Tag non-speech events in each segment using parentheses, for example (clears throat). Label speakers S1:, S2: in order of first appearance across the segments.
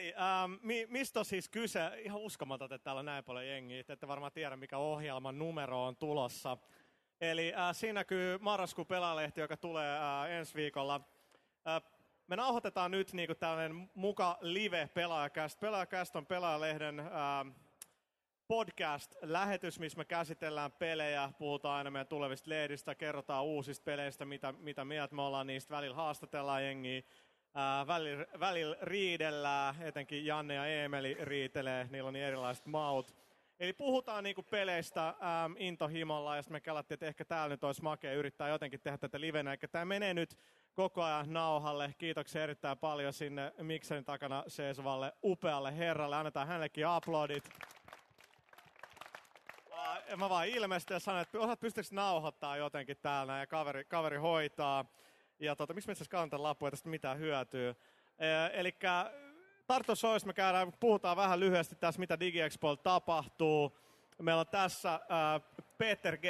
S1: Eli ähm, mi, mistä on siis kyse? Ihan uskomaton, että täällä on näin paljon jengiä. Ette varmaan tiedä, mikä ohjelman numero on tulossa. Eli äh, siinä näkyy marraskuun pelalehti, joka tulee äh, ensi viikolla. Äh, me nauhoitetaan nyt niin tällainen muka live pelaajakäst. Pelaajakäst on pelaajalehden äh, podcast-lähetys, missä me käsitellään pelejä, puhutaan aina meidän tulevista lehdistä, kerrotaan uusista peleistä, mitä, mitä mieltä me ollaan niistä, välillä haastatellaan jengiä, välillä, välillä riidellään, etenkin Janne ja Eemeli riitelee, niillä on niin erilaiset maut. Eli puhutaan niinku peleistä äm, intohimolla, ja me kelattiin, että ehkä täällä nyt olisi makea yrittää jotenkin tehdä tätä livenä. Eikä tämä menee nyt koko ajan nauhalle. Kiitoksia erittäin paljon sinne mikserin takana seisovalle upealle herralle. Annetaan hänellekin aplodit mä vaan ilmestyin ja sanoin, että osaat pystyykö nauhoittaa jotenkin täällä ja kaveri, kaveri hoitaa. Ja tota, miksi me itse asiassa lappu, että tästä mitään hyötyä. Eli Tartus olisi, me käydään, puhutaan vähän lyhyesti tässä, mitä DigiExpo tapahtuu. Meillä on tässä äh, Peter G.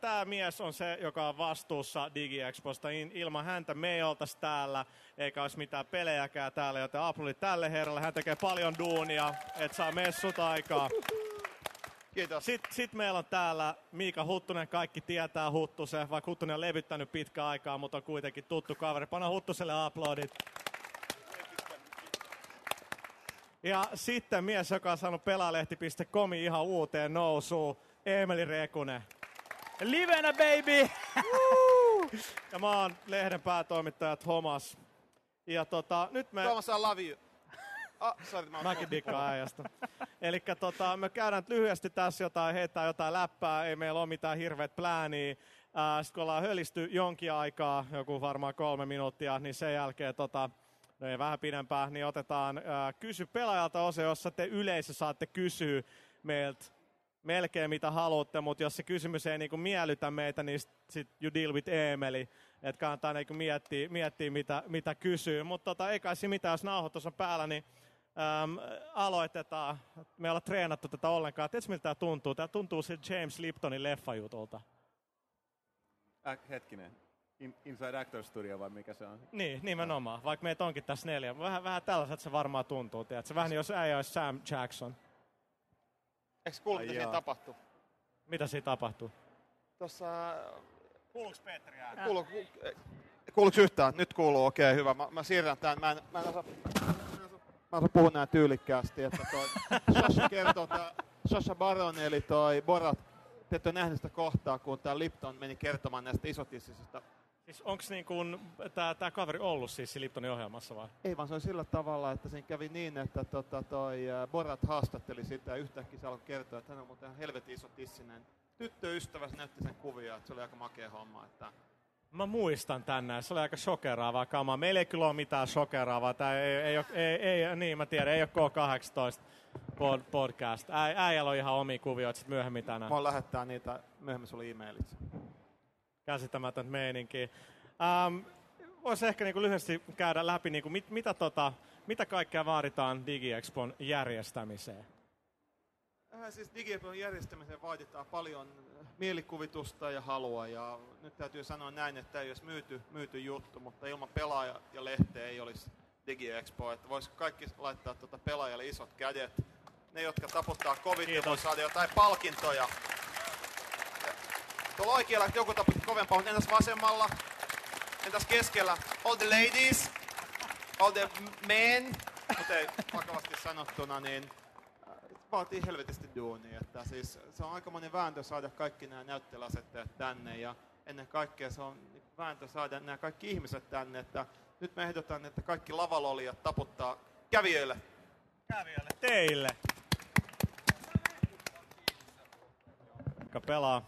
S1: Tämä mies on se, joka on vastuussa DigiExposta. Ilman häntä me ei oltaisi täällä, eikä olisi mitään pelejäkään täällä, joten aplodit tälle herralle. Hän tekee paljon duunia, että saa messut aikaa.
S2: Kiitos.
S1: Sitten sit meillä on täällä Miika Huttunen, kaikki tietää Huttusen, vaikka Huttunen on levyttänyt pitkä aikaa, mutta on kuitenkin tuttu kaveri. Pana Huttuselle aplodit. Ja sitten mies, joka on saanut pelaalehti.comin ihan uuteen nousuun, Emeli Rekunen.
S3: Livenä, baby! (laughs)
S1: ja mä oon lehden päätoimittaja Thomas. Ja tota, nyt me...
S2: Thomas, I love you. Ah, sorry, mä
S1: Mäkin dikkaan äijästä. Eli tota, me käydään lyhyesti tässä jotain, heittää jotain läppää, ei meillä ole mitään hirveät plääniä. Sitten kun ollaan hölisty jonkin aikaa, joku varmaan kolme minuuttia, niin sen jälkeen tota, no ei vähän pidempään, niin otetaan ää, kysy pelaajalta osa, jossa te yleisö saatte kysyä meiltä melkein mitä haluatte, mutta jos se kysymys ei niinku miellytä meitä, niin sit you deal with Emeli. Että kannattaa niinku miettiä, miettiä mitä, mitä kysyy. Mutta tota, ei kai siinä mitään, jos nauhoitus on päällä, niin äm, aloitetaan. Me ollaan treenattu tätä ollenkaan. Tiedätkö, miltä tämä tuntuu? Tämä tuntuu se James Liptonin leffajutulta.
S4: Äh, hetkinen. In, Inside Actor Studio vai mikä se on?
S1: Niin, nimenomaan. Vaikka meitä onkin tässä neljä. Vähän, vähän tällaiset se varmaan tuntuu. Tiedätkö? Vähän niin jos äijä olisi Sam Jackson.
S2: Eikö kuulu, mitä siinä tapahtuu?
S1: Mitä siinä tapahtuu?
S2: Tuossa...
S1: Kuuluuko Petri ääni?
S2: Kuulu, ku, kuuluuko yhtään? Nyt kuuluu, okei, okay, hyvä. Mä, mä siirrän tämän. Mä en, mä en osaa mä puhua näin tyylikkäästi, että toi Sasha kertoo, tää Sasha Baron, eli toi Borat, te ette nähneet sitä kohtaa, kun tämä Lipton meni kertomaan näistä isotissisista
S1: Siis onko niin tämä kaveri ollut siis Liptonin ohjelmassa vai?
S2: Ei vaan se on sillä tavalla, että siinä kävi niin, että tota, toi Borat haastatteli sitä ja yhtäkkiä se alkoi kertoa, että hän on muuten helvetin iso tissinen. Tyttöystävä näytti sen kuvia, että se oli aika makea homma. Että
S1: Mä muistan tänne, se oli aika shokeraavaa kamaa. Meillä ei kyllä ole mitään shokeraavaa. Tää ei, ei, ei, ei, niin mä tiedän, ei ole K18 pod, podcast. Äijällä on ihan omia kuvioita sit myöhemmin tänään.
S2: Mä lähettää niitä myöhemmin sulle e-mailit.
S1: Käsittämätön meininki. Ähm, Voisi ehkä niinku lyhyesti käydä läpi, niinku, mit, mitä, tota, mitä kaikkea vaaditaan DigiExpon järjestämiseen?
S2: Äh, siis DigiExpon järjestämiseen vaaditaan paljon mielikuvitusta ja halua. Ja nyt täytyy sanoa näin, että ei olisi myyty, myyty juttu, mutta ilman pelaaja ja lehteä ei olisi DigiExpo. Että voisiko kaikki laittaa tuota pelaajalle isot kädet. Ne, jotka taputtaa kovin, voi saada jotain palkintoja. Tuolla oikealla joku taputti kovempaa, mutta entäs vasemmalla? Entäs keskellä? All the ladies? All the men? Mutta ei, vakavasti sanottuna, niin vaatii helvetisti duunia. Että siis se on aika monen vääntö saada kaikki nämä näyttelasetteet tänne ja ennen kaikkea se on vääntö saada nämä kaikki ihmiset tänne. Että nyt me ehdotan, että kaikki lavalolijat taputtaa kävijöille.
S1: Kävijöille. Teille. Joka pelaa.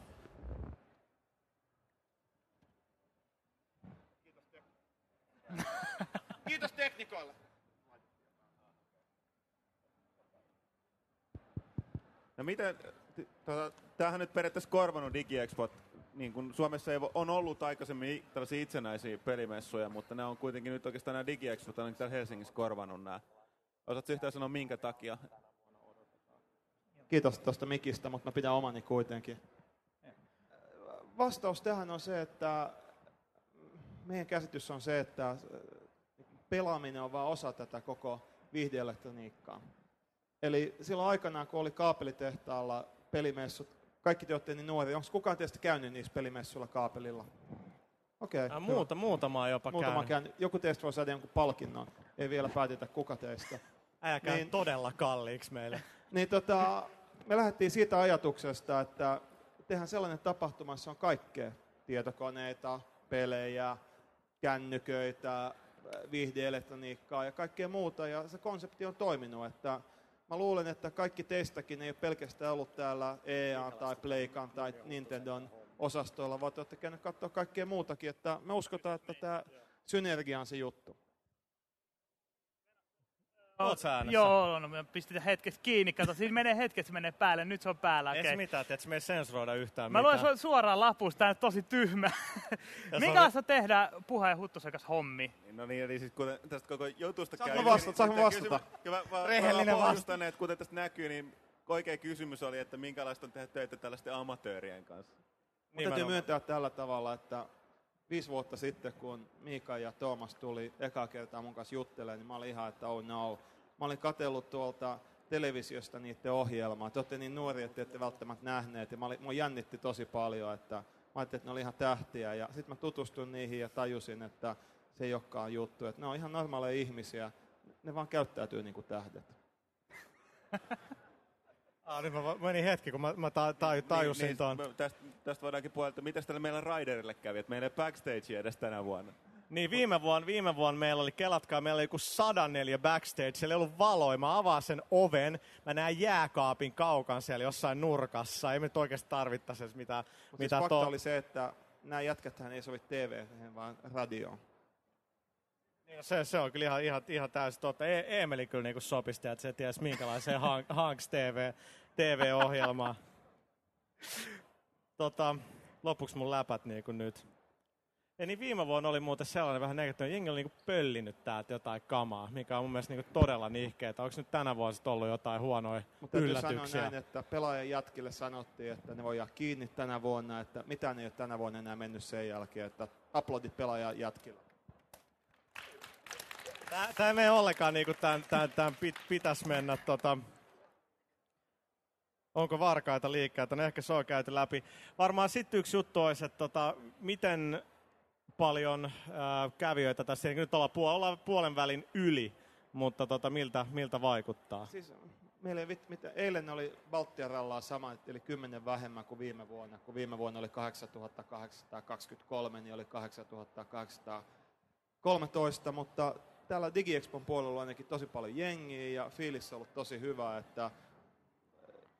S2: Kiitos teknikoille.
S4: No miten, tota, tämähän nyt periaatteessa korvanut DigiExpot, niin kuin Suomessa ei on ollut aikaisemmin tällaisia itsenäisiä pelimessuja, mutta ne on kuitenkin nyt oikeastaan nämä DigiExpot, on täällä Helsingissä korvanut nämä. Osaatko yhtään sanoa minkä takia?
S2: Kiitos tuosta mikistä, mutta mä pidän omani kuitenkin. Vastaus tähän on se, että meidän käsitys on se, että pelaaminen on vain osa tätä koko viihdeelektroniikkaa. Eli silloin aikanaan, kun oli kaapelitehtaalla pelimessut, kaikki te olette niin nuori, onko kukaan teistä käynyt niissä pelimessuilla kaapelilla? Okei. Okay,
S1: Äh, muuta, muutama jopa
S2: Muutama
S1: käynyt.
S2: käynyt. Joku teistä voi saada jonkun palkinnon. Ei vielä päätetä, kuka teistä.
S1: Käy
S2: Niin.
S1: todella kalliiksi meille. (laughs)
S2: Niin tota, me lähdettiin siitä ajatuksesta, että tehdään sellainen tapahtuma, jossa on kaikkea. Tietokoneita, pelejä, kännyköitä, viihdeelektroniikkaa ja kaikkea muuta. Ja se konsepti on toiminut. Että mä luulen, että kaikki teistäkin ei ole pelkästään ollut täällä EA tai Playkan tai Nintendon osastoilla, vaan te olette käyneet katsoa kaikkea muutakin. Että me uskotaan, että tämä synergia on se juttu.
S1: Oot?
S3: Joo, no me pistetään hetkeksi kiinni. Kato, siinä menee hetkeksi menee päälle. Nyt se on päällä.
S1: Ei
S3: Okay.
S1: se mitään, että me ei sensuroida yhtään
S3: Mä luen
S1: mitään.
S3: su- suoraan lapusta, tää on tosi tyhmä.
S1: on-
S3: Minkälaista (laughs) tehdä Puha ja Huttusen kanssa hommi?
S4: No niin, eli siis kuten tästä koko jutusta
S2: Saanko
S4: käy
S2: mä vastata? Saanko mä
S4: niin
S2: vastata?
S4: Kyllä mä, mä,
S1: Rehellinen
S4: pohjustan, että kuten tästä näkyy, niin oikea kysymys oli, että minkälaista on tehdä töitä tällaisten amatöörien kanssa.
S2: Mun täytyy myöntää tällä tavalla, että viisi vuotta sitten, kun Miika ja Toomas tuli eka kertaa mun kanssa juttelemaan, niin mä olin ihan, että oh no. Mä olin katsellut tuolta televisiosta niiden ohjelmaa. Te olette niin nuoria, että ette välttämättä nähneet. Ja mä olin, mun jännitti tosi paljon, että mä ajattelin, että ne oli ihan tähtiä. Ja sitten mä tutustuin niihin ja tajusin, että se ei olekaan juttu. Että ne on ihan normaaleja ihmisiä. Ne vaan käyttäytyy niin kuin tähdet. (laughs)
S1: Ah, nyt mä va- menin hetki, kun mä, mä ta, ta, tajusin
S4: niin,
S1: ton.
S4: niin, tästä, tästä voidaankin puhua, että mitäs tällä meillä Raiderille kävi, että meillä ei backstage edes tänä vuonna.
S1: Niin viime vuonna, viime vuonna meillä oli, kelatkaa, meillä oli joku 104 backstage, siellä ei ollut valoja, mä avaan sen oven, mä näen jääkaapin kaukan siellä jossain nurkassa, ei me nyt oikeasti tarvittaisi edes mitään.
S2: Mutta siis
S1: mitä
S2: fakta
S1: to-
S2: oli se, että nämä jätkäthän ei sovi TV, vaan radioon.
S1: Niin, Se, se on kyllä ihan, ihan, ihan täysin totta. E- Eemeli kyllä niinku sopisti, että se ties minkälaiseen Han- Hanks TV, TV-ohjelmaan. Tota, lopuksi mun läpät niinku nyt. Ja niin viime vuonna oli muuten sellainen vähän negatiivinen, jengi oli niinku pöllinyt täältä jotain kamaa, mikä on mun mielestä niinku todella nihkeetä. Onko nyt tänä vuonna sit ollut jotain huonoja
S2: Mutta
S1: yllätyksiä?
S2: näin, että pelaajan jatkille sanottiin, että ne voidaan kiinni tänä vuonna, että mitään ei ole tänä vuonna enää mennyt sen jälkeen, että aplodit pelaajan jatkille.
S1: Tää, tää ei mene ollenkaan niinku tän, tän, tän pit, pitäisi mennä tota... Onko varkaita liikkeitä? No ehkä se on käyty läpi. Varmaan sitten yksi juttu olisi, että tota, miten paljon ää, kävijöitä tässä, nyt ollaan, puol- ollaan puolen välin yli, mutta tota, miltä, miltä vaikuttaa?
S2: Siis meillä ei mitä, eilen oli Baltian rallaa sama, eli 10 vähemmän kuin viime vuonna. Kun viime vuonna oli 8823, niin oli 8813, mutta täällä DigiExpon puolella on ainakin tosi paljon jengiä ja fiilis on ollut tosi hyvä, että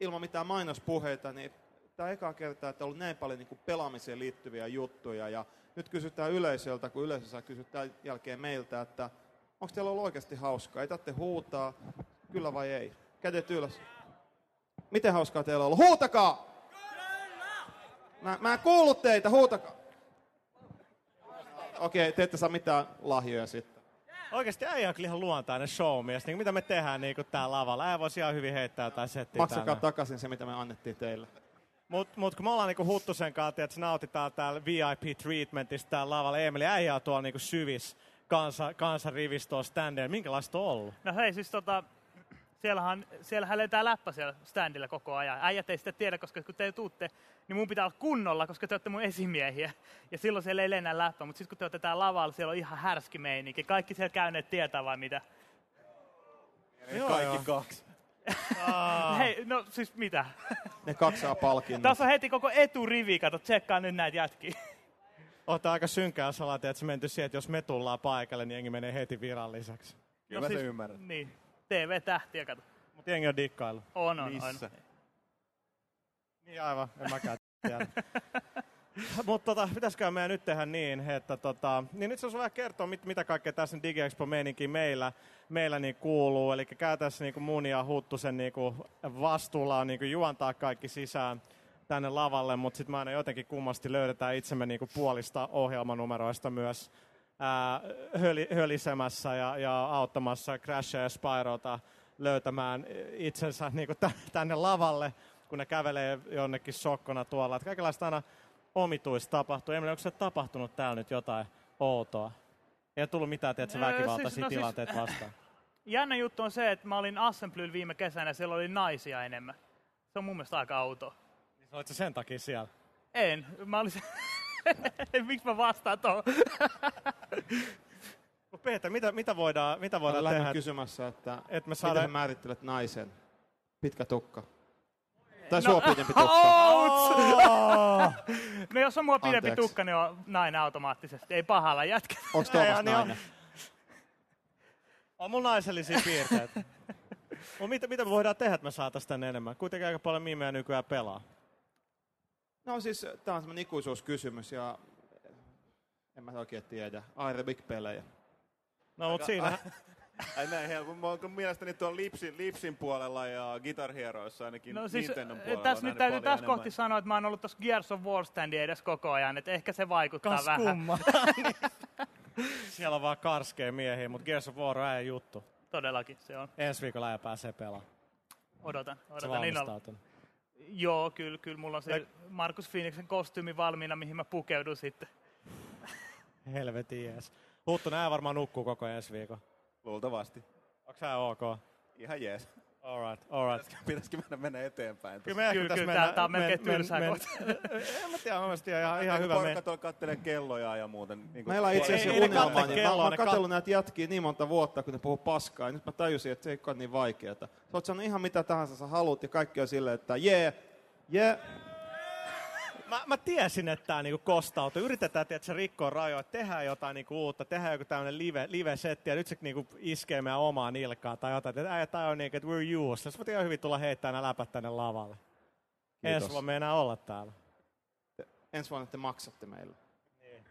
S2: ilman mitään mainospuheita, niin tämä eka kertaa, että on ollut näin paljon niin pelaamiseen liittyviä juttuja. Ja nyt kysytään yleisöltä, kun yleisö saa kysyä tämän jälkeen meiltä, että onko teillä ollut oikeasti hauskaa? Ei tarvitse huutaa, kyllä vai ei. Kädet ylös. Miten hauskaa teillä on ollut? Huutakaa! Mä, mä en kuullut teitä, huutakaa! Okei, te ette saa mitään lahjoja sitten.
S1: Oikeasti äijä on ihan luontainen showmies. Niin mitä me tehdään niin täällä lavalla? Äijä voisi ihan hyvin heittää jotain settiä
S2: Maksakaa
S1: tänne.
S2: takaisin se, mitä me annettiin teille.
S1: Mutta mut kun me ollaan niinku Huttusen kanssa, että nautitaan täällä VIP-treatmentista täällä lavalla. Emeli äijä on tuolla niinku syvis kansa, kansarivistoon standeilla. Minkälaista on ollut?
S3: No hei, siis tota, siellähän, siellähän lentää läppä siellä standilla koko ajan. Äijät ei sitä tiedä, koska kun te tuutte, niin mun pitää olla kunnolla, koska te olette mun esimiehiä. Ja silloin siellä ei lennä läppä, mutta sitten kun te olette täällä lavalla, siellä on ihan härski meininki. Kaikki siellä käyneet tietää vai mitä?
S1: Joo,
S4: Kaikki
S1: joo.
S4: kaksi. (laughs)
S3: Hei, no siis mitä?
S2: Ne kaksaa palkinnot.
S3: Tässä on heti koko eturivi, kato, tsekkaa nyt näitä jätkiä.
S1: Oota aika synkää salati, että se menty siihen, että jos me tullaan paikalle, niin jengi menee heti viralliseksi.
S4: Kyllä mä sen ymmärrän.
S3: Niin, TV-tähtiä, kato.
S1: Mutta jengi on dikkailu.
S3: On, on,
S4: Missä?
S3: on.
S1: Niin aivan, en mäkään tiedä. (laughs) Mutta tota, pitäisikö meidän nyt tehdä niin, että tota, niin nyt se vähän kertoa, mit, mitä kaikkea tässä DigiExpo meininki meillä, meillä niin kuuluu. Eli käytännössä niin mun ja Huttusen niin vastuulla on niin juontaa kaikki sisään tänne lavalle, mutta sitten me aina jotenkin kummasti löydetään itsemme niin puolista ohjelmanumeroista myös ää, höli, hölisemässä ja, ja auttamassa Crashia ja Spyrota löytämään itsensä (laughs) niin tänne lavalle, kun ne kävelee jonnekin sokkona tuolla. Että kaikenlaista aina omituista tapahtuu. Emeli, onko se tapahtunut täällä nyt jotain outoa? Ei ole tullut mitään, tiedätkö,
S3: Öö,
S1: väkivaltaisia
S3: siis- no siis-
S1: tilanteita vastaan. (laughs)
S3: jännä juttu on se, että mä olin Assemblyllä viime kesänä ja siellä oli naisia enemmän. Se on mun mielestä aika outoa.
S1: Niin Oletko sen takia siellä?
S3: En. Mä olisin... (laughs) (laughs) Miksi mä vastaan tuohon? (laughs)
S1: Peter, mitä, mitä voidaan, mitä voidaan
S2: Olen
S1: tehdä?
S2: kysymässä, että
S1: Et me
S2: miten
S1: saada...
S2: sä määrittelet naisen? Pitkä tukka. Tai sua pidempi (laughs) tukka.
S1: Oh!
S3: No jos on mua pidempi
S2: Anteeksi.
S3: tukka, niin on nainen automaattisesti. Ei pahalla jätkä.
S2: Onks
S1: Ei,
S2: Tuomas
S1: niin on.
S2: nainen?
S1: On mun naisellisia piirteitä. Mut mitä, mitä me voidaan tehdä, että me saataisiin tänne enemmän? Kuitenkin aika paljon mimeä nykyään pelaa.
S2: No siis tää on semmonen ikuisuuskysymys ja en mä oikein tiedä. Aerobik-pelejä.
S1: No mut siinä... (laughs)
S4: Ai näin helppo. Mielestäni tuolla Lipsin, Lipsin puolella ja Guitar Heroissa ainakin
S3: No siis,
S4: Nintendon puolella.
S3: tässä nyt täytyy tässä kohti sanoa, että mä oon ollut tuossa Gears of War standia edes koko ajan, että ehkä se vaikuttaa
S1: Kas
S3: vähän.
S1: kumma. (laughs) Siellä on vaan karskea miehiä, mutta Gears of War on juttu.
S3: Todellakin se on.
S1: Ensi viikolla äijä pääsee pelaamaan.
S3: Odotan, odotan
S1: valmistautunut.
S3: Joo, kyllä, kyllä. Mulla on se Markus Phoenixin kostyymi valmiina, mihin mä pukeudun sitten.
S1: Helvetin jees. Huttu, nää varmaan nukkuu koko ensi viikon.
S4: Luultavasti.
S1: Onks sä ok?
S4: Ihan jees.
S1: Alright, alright.
S4: Pitäisikö mennä, mennä eteenpäin?
S1: Kyllä meidän
S3: Kyllä, kyllä,
S1: mennä...
S3: tää on melkein
S1: men-
S3: tylsää
S1: men-. (laughs) En mä tiedä, mä mielestä ihan, ihan hyvä.
S4: Porukka
S1: Me...
S4: tuolla kattelee kelloja ja muuten. Niin kuin
S2: Meillä on itse asiassa unelma, niin mä, oon katsellut näitä jätkiä niin monta vuotta, kun ne puhuu paskaa, ja nyt mä tajusin, että se ei ole niin vaikeeta. Sä oot sanonut ihan mitä tahansa sä haluat, ja kaikki on silleen, että jee, yeah, jee, yeah.
S1: Mä, mä tiesin, että tämä niinku kostautuu. Yritetään tietysti rikkoa rajoja, tehdään jotain niinku uutta, tehdään joku tämmöinen live, live-setti, ja nyt se niinku iskee meidän omaan nilkkaan tai jotain. Että tämä on niinku, että we're useless. Mä ihan hyvin tulla heittää nämä läpät tänne lavalle.
S2: Kiitos.
S1: Ensi vuonna me ei enää olla täällä.
S2: ensi vuonna te maksatte meille.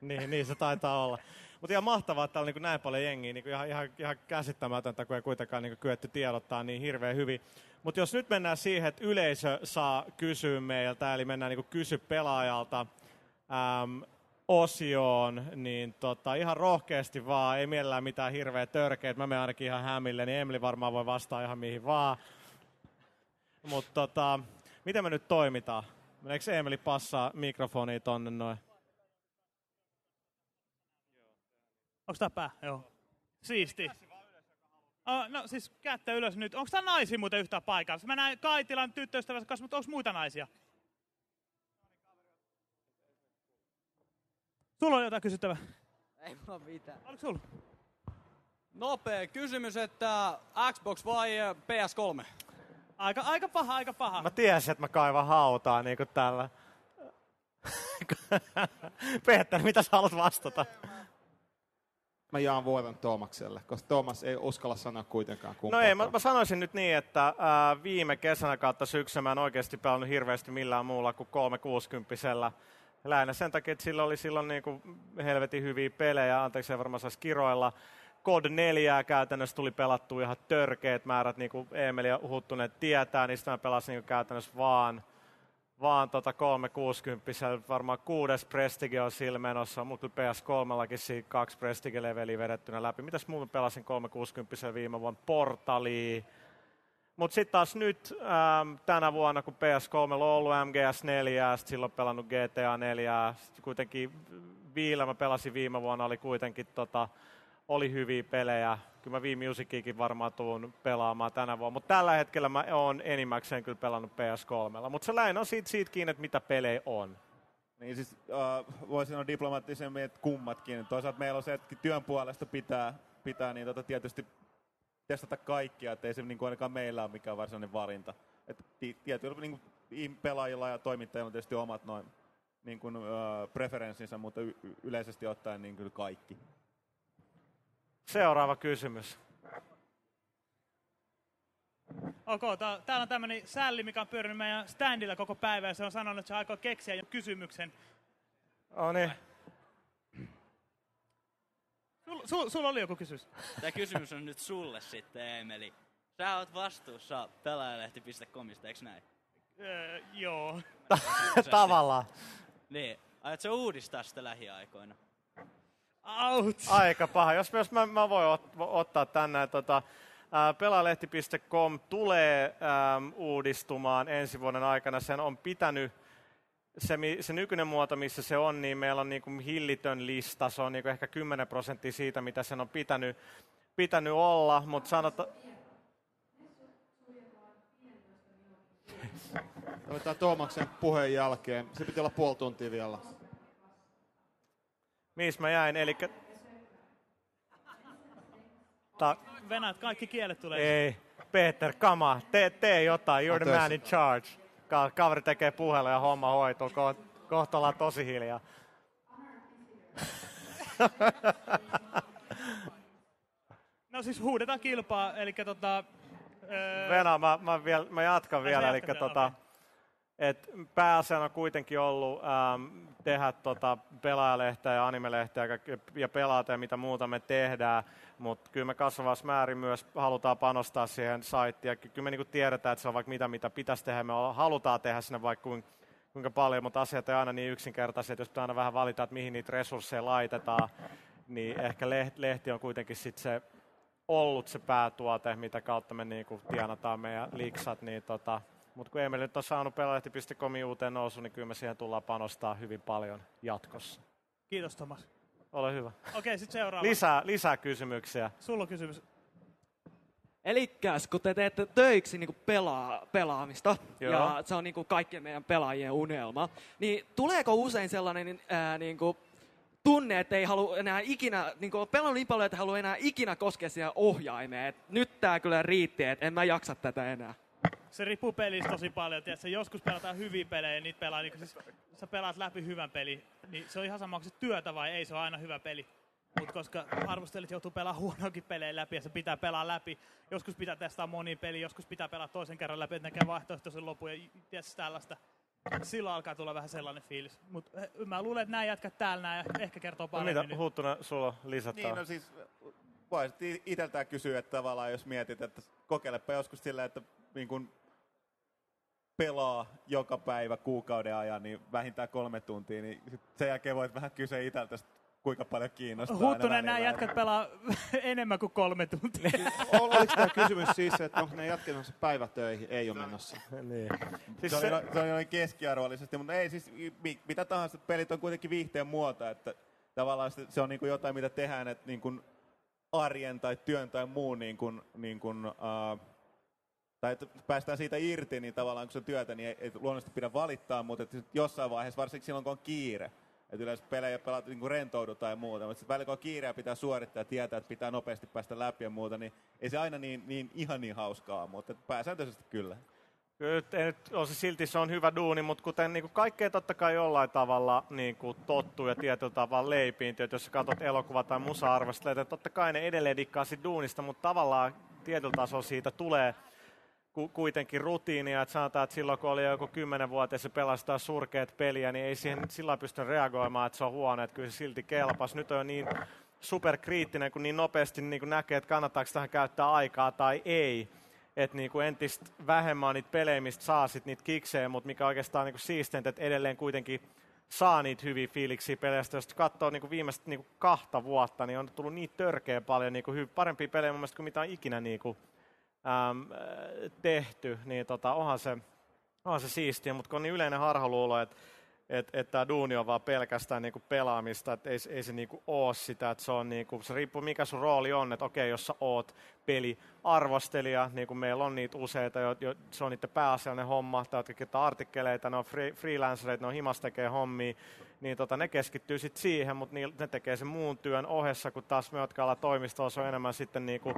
S1: Niin, niin se taitaa olla. Mutta ihan mahtavaa, että täällä on niin näin paljon jengiä, niin ihan, ihan, ihan käsittämätöntä, kun ei kuitenkaan niin kyetty tiedottaa niin hirveän hyvin. Mutta jos nyt mennään siihen, että yleisö saa kysyä meiltä, eli mennään niin kysy pelaajalta äm, osioon, niin tota, ihan rohkeasti vaan, ei mielellään mitään hirveä törkeitä. Mä menen ainakin ihan hämille, niin Emeli varmaan voi vastaa ihan mihin vaan. Mutta tota, miten me nyt toimitaan? Meneekö Emeli passaa mikrofonia tonne noin?
S3: Onko tää pää? Joo. Siisti. Oh, no siis kättä ylös nyt. Onko tää naisia muuten yhtään paikalla? Mä näin Kaitilan tyttöystävänsä kanssa, mutta onko muita naisia? Sulla on jotain kysyttävää.
S5: Ei mulla mitään.
S3: Oliko sulla?
S5: Nopea kysymys, että Xbox vai äh, PS3?
S3: Aika, aika paha, aika paha.
S1: Mä tiesin, että mä kaivan hautaa niin kuin tällä. (laughs) Peter, mitä sä haluat vastata?
S2: Mä jaan vuoron Toomakselle, koska Toomas ei uskalla sanoa kuitenkaan
S1: No
S2: kumpaa.
S1: ei, mä, mä sanoisin nyt niin, että ää, viime kesänä kautta syksyllä mä en oikeasti pelannut hirveästi millään muulla kuin 360 Lähinnä sen takia, että sillä oli silloin niin kuin helvetin hyviä pelejä, anteeksi ei varmaan saisi kiroilla. Cod 4 käytännössä tuli pelattua ihan törkeät määrät, niin kuin Emil ja Huttunen tietää, niistä mä pelasin niin käytännössä vaan, vaan tota 360 varmaan kuudes Prestige on sillä menossa, mutta kyllä PS3 siinä kaksi Prestige-leveliä vedettynä läpi. Mitäs muuta pelasin 360 viime vuonna? Portalia. Mutta sitten taas nyt ähm, tänä vuonna, kun PS3 on ollut MGS4, sit silloin pelannut GTA 4, sit kuitenkin Viillä mä pelasin viime vuonna, oli kuitenkin tota, oli hyviä pelejä. Kyllä mä Musiciakin varmaan tuun pelaamaan tänä vuonna, mutta tällä hetkellä mä oon enimmäkseen kyllä pelannut PS3. Mutta se lähinnä on siitä, siitä kiinni, että mitä pelejä on.
S4: Niin siis uh, voisin sanoa diplomaattisemmin, että kummatkin. Toisaalta meillä on se, että työn puolesta pitää, pitää niin tota, tietysti testata kaikkia, että ei se niin kuin ainakaan meillä ole mikään varsinainen valinta. Et ti- tietyillä niin kuin, pelaajilla ja toimittajilla on tietysti omat noin niin kuin, uh, preferenssinsä, mutta y- yleisesti ottaen niin kyllä kaikki.
S1: Seuraava kysymys.
S3: Ok, tää, täällä on tämmönen sälli, mikä on pyörinyt meidän standilla koko päivän ja se on sanonut, että se aikoo keksiä jo kysymyksen.
S1: No niin.
S3: Sul, sul, sulla oli joku kysymys.
S6: Tämä kysymys on nyt sulle sitten, Emeli. Sä oot vastuussa pelaajalehti.comista, eikö näin?
S3: Öö, joo.
S1: Tavallaan.
S6: Niin. Aiotko uudistaa sitä lähiaikoina?
S3: Ouch.
S1: Aika paha. Jos, jos mä, mä voin ot, ottaa tänne, tota, ää, pelaalehti.com tulee äm, uudistumaan ensi vuoden aikana. Sen on pitänyt, se, se nykyinen muoto, missä se on, niin meillä on niin kuin hillitön lista. Se on niin kuin ehkä 10 prosenttia siitä, mitä sen on pitänyt. pitänyt olla, mutta sanota,
S2: Otetaan Tuomaksen puheen jälkeen. Se piti olla puoli tuntia vielä.
S1: Missä mä jäin, eli Ta-
S3: Venäjät, kaikki kielet tulee.
S1: ei, Peter, kama, tee, tee jotain, you're the man in charge. Ka- kaveri tekee puhelu ja homma hoituu, Ko- kohta ollaan tosi hiljaa. (laughs)
S3: No siis huudetaan kilpaa, eli tota... Öö,
S1: Venä, mä, mä, vielä, mä jatkan vielä, eli tota, et pääasiana on kuitenkin ollut ähm, tehdä tota pelaajalehteä ja animelehteä ja, kaikki- ja mitä muuta me tehdään, mutta kyllä me kasvavassa määrin myös halutaan panostaa siihen saittiin. Ja ky- kyllä me niinku tiedetään, että se on vaikka mitä, mitä pitäisi tehdä, me halutaan tehdä sinne vaikka kuinka, kuinka paljon, mutta asiat ei aina niin yksinkertaisia, että jos pitää aina vähän valita, että mihin niitä resursseja laitetaan, niin ehkä lehti, lehti on kuitenkin sit se ollut se päätuote, mitä kautta me niinku tienataan meidän liksat, niin tota, mutta kun Emeli nyt on saanut pelaajalehti.comin uuteen nousu, niin kyllä me siihen tullaan panostaa hyvin paljon jatkossa.
S3: Kiitos Thomas.
S1: Ole hyvä.
S3: Okei, sitten seuraava.
S1: Lisää, lisää kysymyksiä.
S3: Sulla on kysymys.
S7: Elikkäs, kun te teette töiksi niin pelaa, pelaamista,
S1: Joo.
S7: ja se on niin kaikkien meidän pelaajien unelma, niin tuleeko usein sellainen ää, niin kuin, tunne, että ei halua enää ikinä, niin kuin, pelannut niin paljon, että ei halua enää ikinä koskea siihen ohjaimeen, että nyt tää kyllä riitti, että en mä jaksa tätä enää.
S3: Se riippuu pelistä tosi paljon. Tiedätkö, joskus pelataan hyviä pelejä ja niitä pelaa, niin siis, sä pelaat läpi hyvän pelin, niin se on ihan sama, onko se työtä vai ei, se on aina hyvä peli. Mutta koska arvostelijat joutuu pelaamaan huonoakin pelejä läpi ja se pitää pelaa läpi. Joskus pitää testaa moni peli, joskus pitää pelaa toisen kerran läpi, että näkee vaihtoehtoisen lopun ja tiedätkö, tällaista. Silloin alkaa tulla vähän sellainen fiilis. Mutta mä luulen, että nämä jätkät täällä nää ehkä kertoo
S1: No
S3: paremmin.
S1: mitä, Huuttuna, sulla on lisättävä?
S4: Niin, no siis voisit i- iteltään kysyä, että tavallaan jos mietit, että kokeilepa joskus sillä, että niin kun pelaa joka päivä kuukauden ajan, niin vähintään kolme tuntia, niin sit sen jälkeen voit vähän kysyä itseltä, kuinka paljon kiinnostaa. aina
S3: Huuttunen, nämä jätkät pelaa (laughs) enemmän kuin kolme tuntia.
S2: Oliko tämä kysymys siis, että onko ne jätket menossa päivätöihin? Ei ole menossa.
S1: niin. Siis
S4: Se,
S1: se,
S4: oli, no- se noin keskiarvollisesti, mutta ei siis mi, mitä tahansa, pelit on kuitenkin viihteen muoto, että tavallaan se, se on niin kuin jotain, mitä tehdään, että niin kuin arjen tai työn tai muun niin kuin, niin kuin, uh, tai että päästään siitä irti, niin tavallaan kun se on työtä, niin ei, ei luonnollisesti pidä valittaa, mutta että jossain vaiheessa, varsinkin silloin kun on kiire, että yleensä pelejä pelaat niin kuin rentoudutaan ja muuta, mutta sitten välillä kun on kiire ja pitää suorittaa ja tietää, että pitää nopeasti päästä läpi ja muuta, niin ei se aina niin, niin ihan niin hauskaa, mutta pääsääntöisesti kyllä.
S1: Kyllä nyt, on se silti se on hyvä duuni, mutta kuten niin kuin kaikkea totta kai jollain tavalla niin kuin tottuu ja tietyllä tavalla leipiintyy, että jos sä katsot elokuva tai musa että totta kai ne edelleen dikkaa duunista, mutta tavallaan tietyllä tasolla siitä tulee kuitenkin rutiinia, että sanotaan, että silloin kun oli joku kymmenen vuotta se pelastaa surkeat peliä, niin ei siihen sillä pysty reagoimaan, että se on huono, että kyllä se silti kelpas. Nyt on niin superkriittinen, kun niin nopeasti niin kuin näkee, että kannattaako tähän käyttää aikaa tai ei että niinku entistä vähemmän niitä pelejä, mistä saa sit niitä kiksejä, mutta mikä oikeastaan niinku siisteintä, että edelleen kuitenkin saa niitä hyviä fiiliksiä peleistä. Jos katsoo niinku viimeistä niinku kahta vuotta, niin on tullut niin törkeä paljon niinku hy- parempia pelejä mun mielestä kuin mitä on ikinä niinku, äm, äh, tehty. Niin tota, onhan se, onhan se siistiä, mutta kun on niin yleinen harhaluulo, että että et tämä duuni on vaan pelkästään niinku pelaamista, että ei, ei se niinku ole sitä, että se on niinku, se riippuu mikä sun rooli on, että okei, jos sä oot peliarvostelija, niin kuin meillä on niitä useita, jo, jo, se on niiden pääasiallinen homma, tai jotka artikkeleita, ne on free, freelancereita, ne on himas tekee hommia, niin tota, ne keskittyy sitten siihen, mutta ne tekee sen muun työn ohessa, kun taas me, jotka ollaan toimistolla, se on enemmän sitten niinku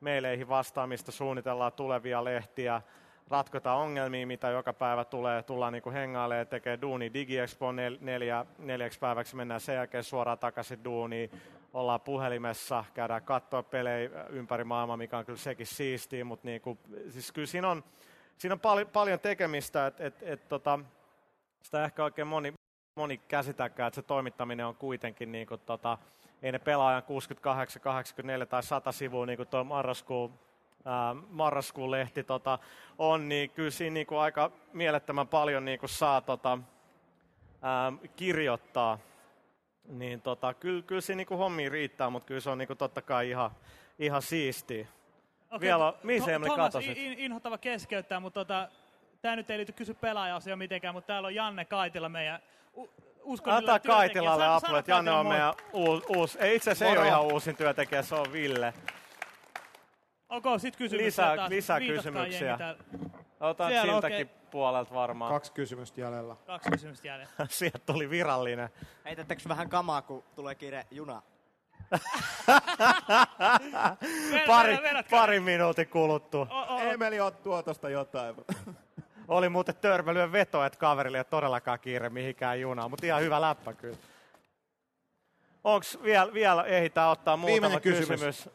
S1: meileihin vastaamista, suunnitellaan tulevia lehtiä, ratkotaan ongelmia, mitä joka päivä tulee, tullaan niin hengailemaan ja tekee duuni DigiExpo nel, neljä, neljäksi päiväksi, mennään sen jälkeen suoraan takaisin duuniin, ollaan puhelimessa, käydään katsoa pelejä ympäri maailmaa, mikä on kyllä sekin siistiä, mutta niin kuin, siis kyllä siinä on, siinä on pal- paljon tekemistä, että et, et, tota, sitä ehkä oikein moni, moni käsitäkään, että se toimittaminen on kuitenkin niin kuin, tota, ei ne pelaajan 68, 84 tai 100 sivua, niin kuin tuo marraskuun ää, marraskuun lehti tota, on, niin kyllä siinä niin kuin aika mielettömän paljon niin kuin saa tota, ää, kirjoittaa. Niin tota, kyllä, kyllä siinä niin kuin hommia riittää, mutta kyllä se on niin kuin totta kai ihan, ihan siistiä.
S3: Okei,
S1: Vielä mihin
S3: to-
S1: Emeli
S3: Thomas,
S1: katosit?
S3: in- in- inhottava keskeyttää, mutta tota, tämä nyt ei liity kysy pelaaja mitenkään, mutta täällä on Janne Kaitila meidän u- työntekijä.
S1: Kaitilalle
S3: Sano-
S1: apua,
S3: sano
S1: että Janne on meidän uusi, uusi ei itse asiassa ei ole ihan uusin työntekijä, se on Ville.
S3: Ok, sit kysymys.
S1: Lisää-
S3: taas.
S1: lisää
S3: Viitatkaa
S1: kysymyksiä. Otan
S3: Siellä,
S1: siltäkin
S3: okei.
S1: puolelta varmaan.
S8: Kaksi kysymystä jäljellä.
S3: Kaksi kysymystä jäljellä. (laughs)
S1: Sieltä tuli virallinen.
S9: Heitättekö vähän kamaa, kun tulee kiire juna? (laughs)
S1: pari, pari minuutin kuluttua.
S4: Emeli on tuotosta jotain. (laughs)
S1: Oli muuten törmäilyön veto, että kaverille ei ole todellakaan kiire mihinkään junaan, mutta ihan hyvä läppä kyllä. Onks vielä, vielä ehditään ottaa muutama
S8: Viimeinen kysymys.
S1: kysymys?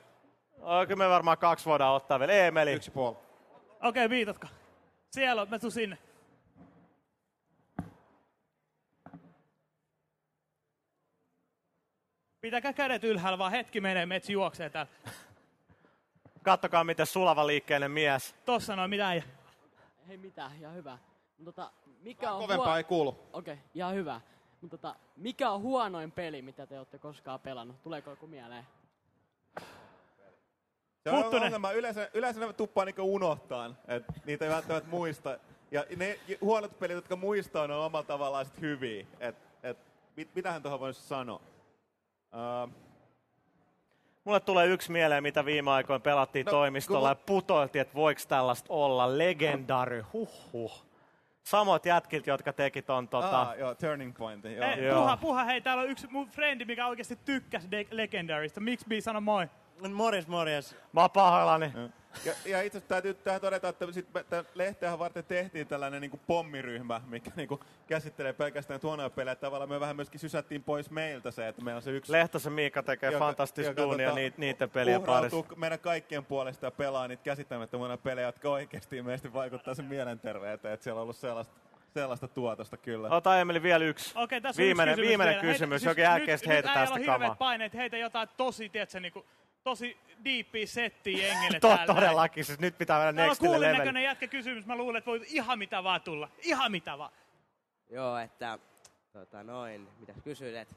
S1: Kyllä me varmaan kaksi voidaan ottaa vielä. Emeli.
S8: Yksi puoli.
S3: Okei, okay, viitatko. Siellä on, mä tuun sinne. Pitäkää kädet ylhäällä, vaan hetki menee, metsi juoksee täällä.
S1: Kattokaa miten sulava liikkeinen mies.
S3: Tossa noin, mitä ei.
S10: Hei mitä, ihan hyvä. Mut tota, mikä on
S8: Kovempaa ei kuulu.
S10: Okei, okay, ihan hyvä. Mutta tota, mikä on huonoin peli, mitä te olette koskaan pelannut? Tuleeko joku mieleen?
S4: Se on
S3: Huttunen.
S4: ongelma. Yleensä, yleensä ne tuppaa niinku unohtaan. Et niitä ei välttämättä muista. Ja ne huonot pelit, jotka muistaa, ne on omalla tavallaan sit hyviä. Et, et, mit, mitähän tuohon voisi sanoa? Uh,
S1: Mulle tulee yksi mieleen, mitä viime aikoina pelattiin
S4: No,
S1: toimistolla
S4: kun
S1: ja putoiltiin, että voiko tällaista olla. Legendary, huhhuh. Samot jätkiltä, jotka teki ton tota...
S4: ah, joo, Turning Point. Joo.
S1: Joo.
S3: puha, puha, hei, täällä on yksi mun frendi, mikä oikeasti tykkäsi de- Legendarista. Miksi Bi sano moi?
S9: Morjes, morjes.
S1: Mä oon pahoillani.
S4: Ja, ja itse asiassa täytyy tähän todeta, että sit lehteähän varten tehtiin tällainen niin pommiryhmä, mikä niin kuin, käsittelee pelkästään huonoja pelejä. Tavallaan me vähän myöskin sysättiin pois meiltä se, että meillä on se yksi...
S1: Lehtosen Miikka tekee fantastista duunia
S4: tota,
S1: niiden pelien parissa.
S4: meidän kaikkien puolesta ja pelaa niitä käsittämättömiä pelejä, jotka oikeasti ilmeisesti vaikuttaa sen mielenterveyteen. Että siellä on ollut sellaista, sellaista tuotosta kyllä.
S1: Ota Emeli vielä yksi.
S3: Okei, tässä
S1: viimeinen,
S3: yksi kysymys
S1: viimeinen
S3: vielä.
S1: kysymys,
S3: Heitä-
S1: jokin
S3: siis nyt,
S1: heitetään
S3: nyt
S1: sitä kamaa.
S3: hirveät paineet, heitä jotain tosi, tiedätkö, niinku, tosi diippiä settiä (laughs) jengille
S1: To,
S3: täällä.
S1: todellakin, siis nyt pitää mennä
S3: Täällä on
S1: nextille
S3: kuulin
S1: level.
S3: näköinen jätkä kysymys. Mä luulen, että voi ihan mitä vaan tulla. Ihan mitä vaan.
S11: Joo, että tota noin, mitä kysyit, että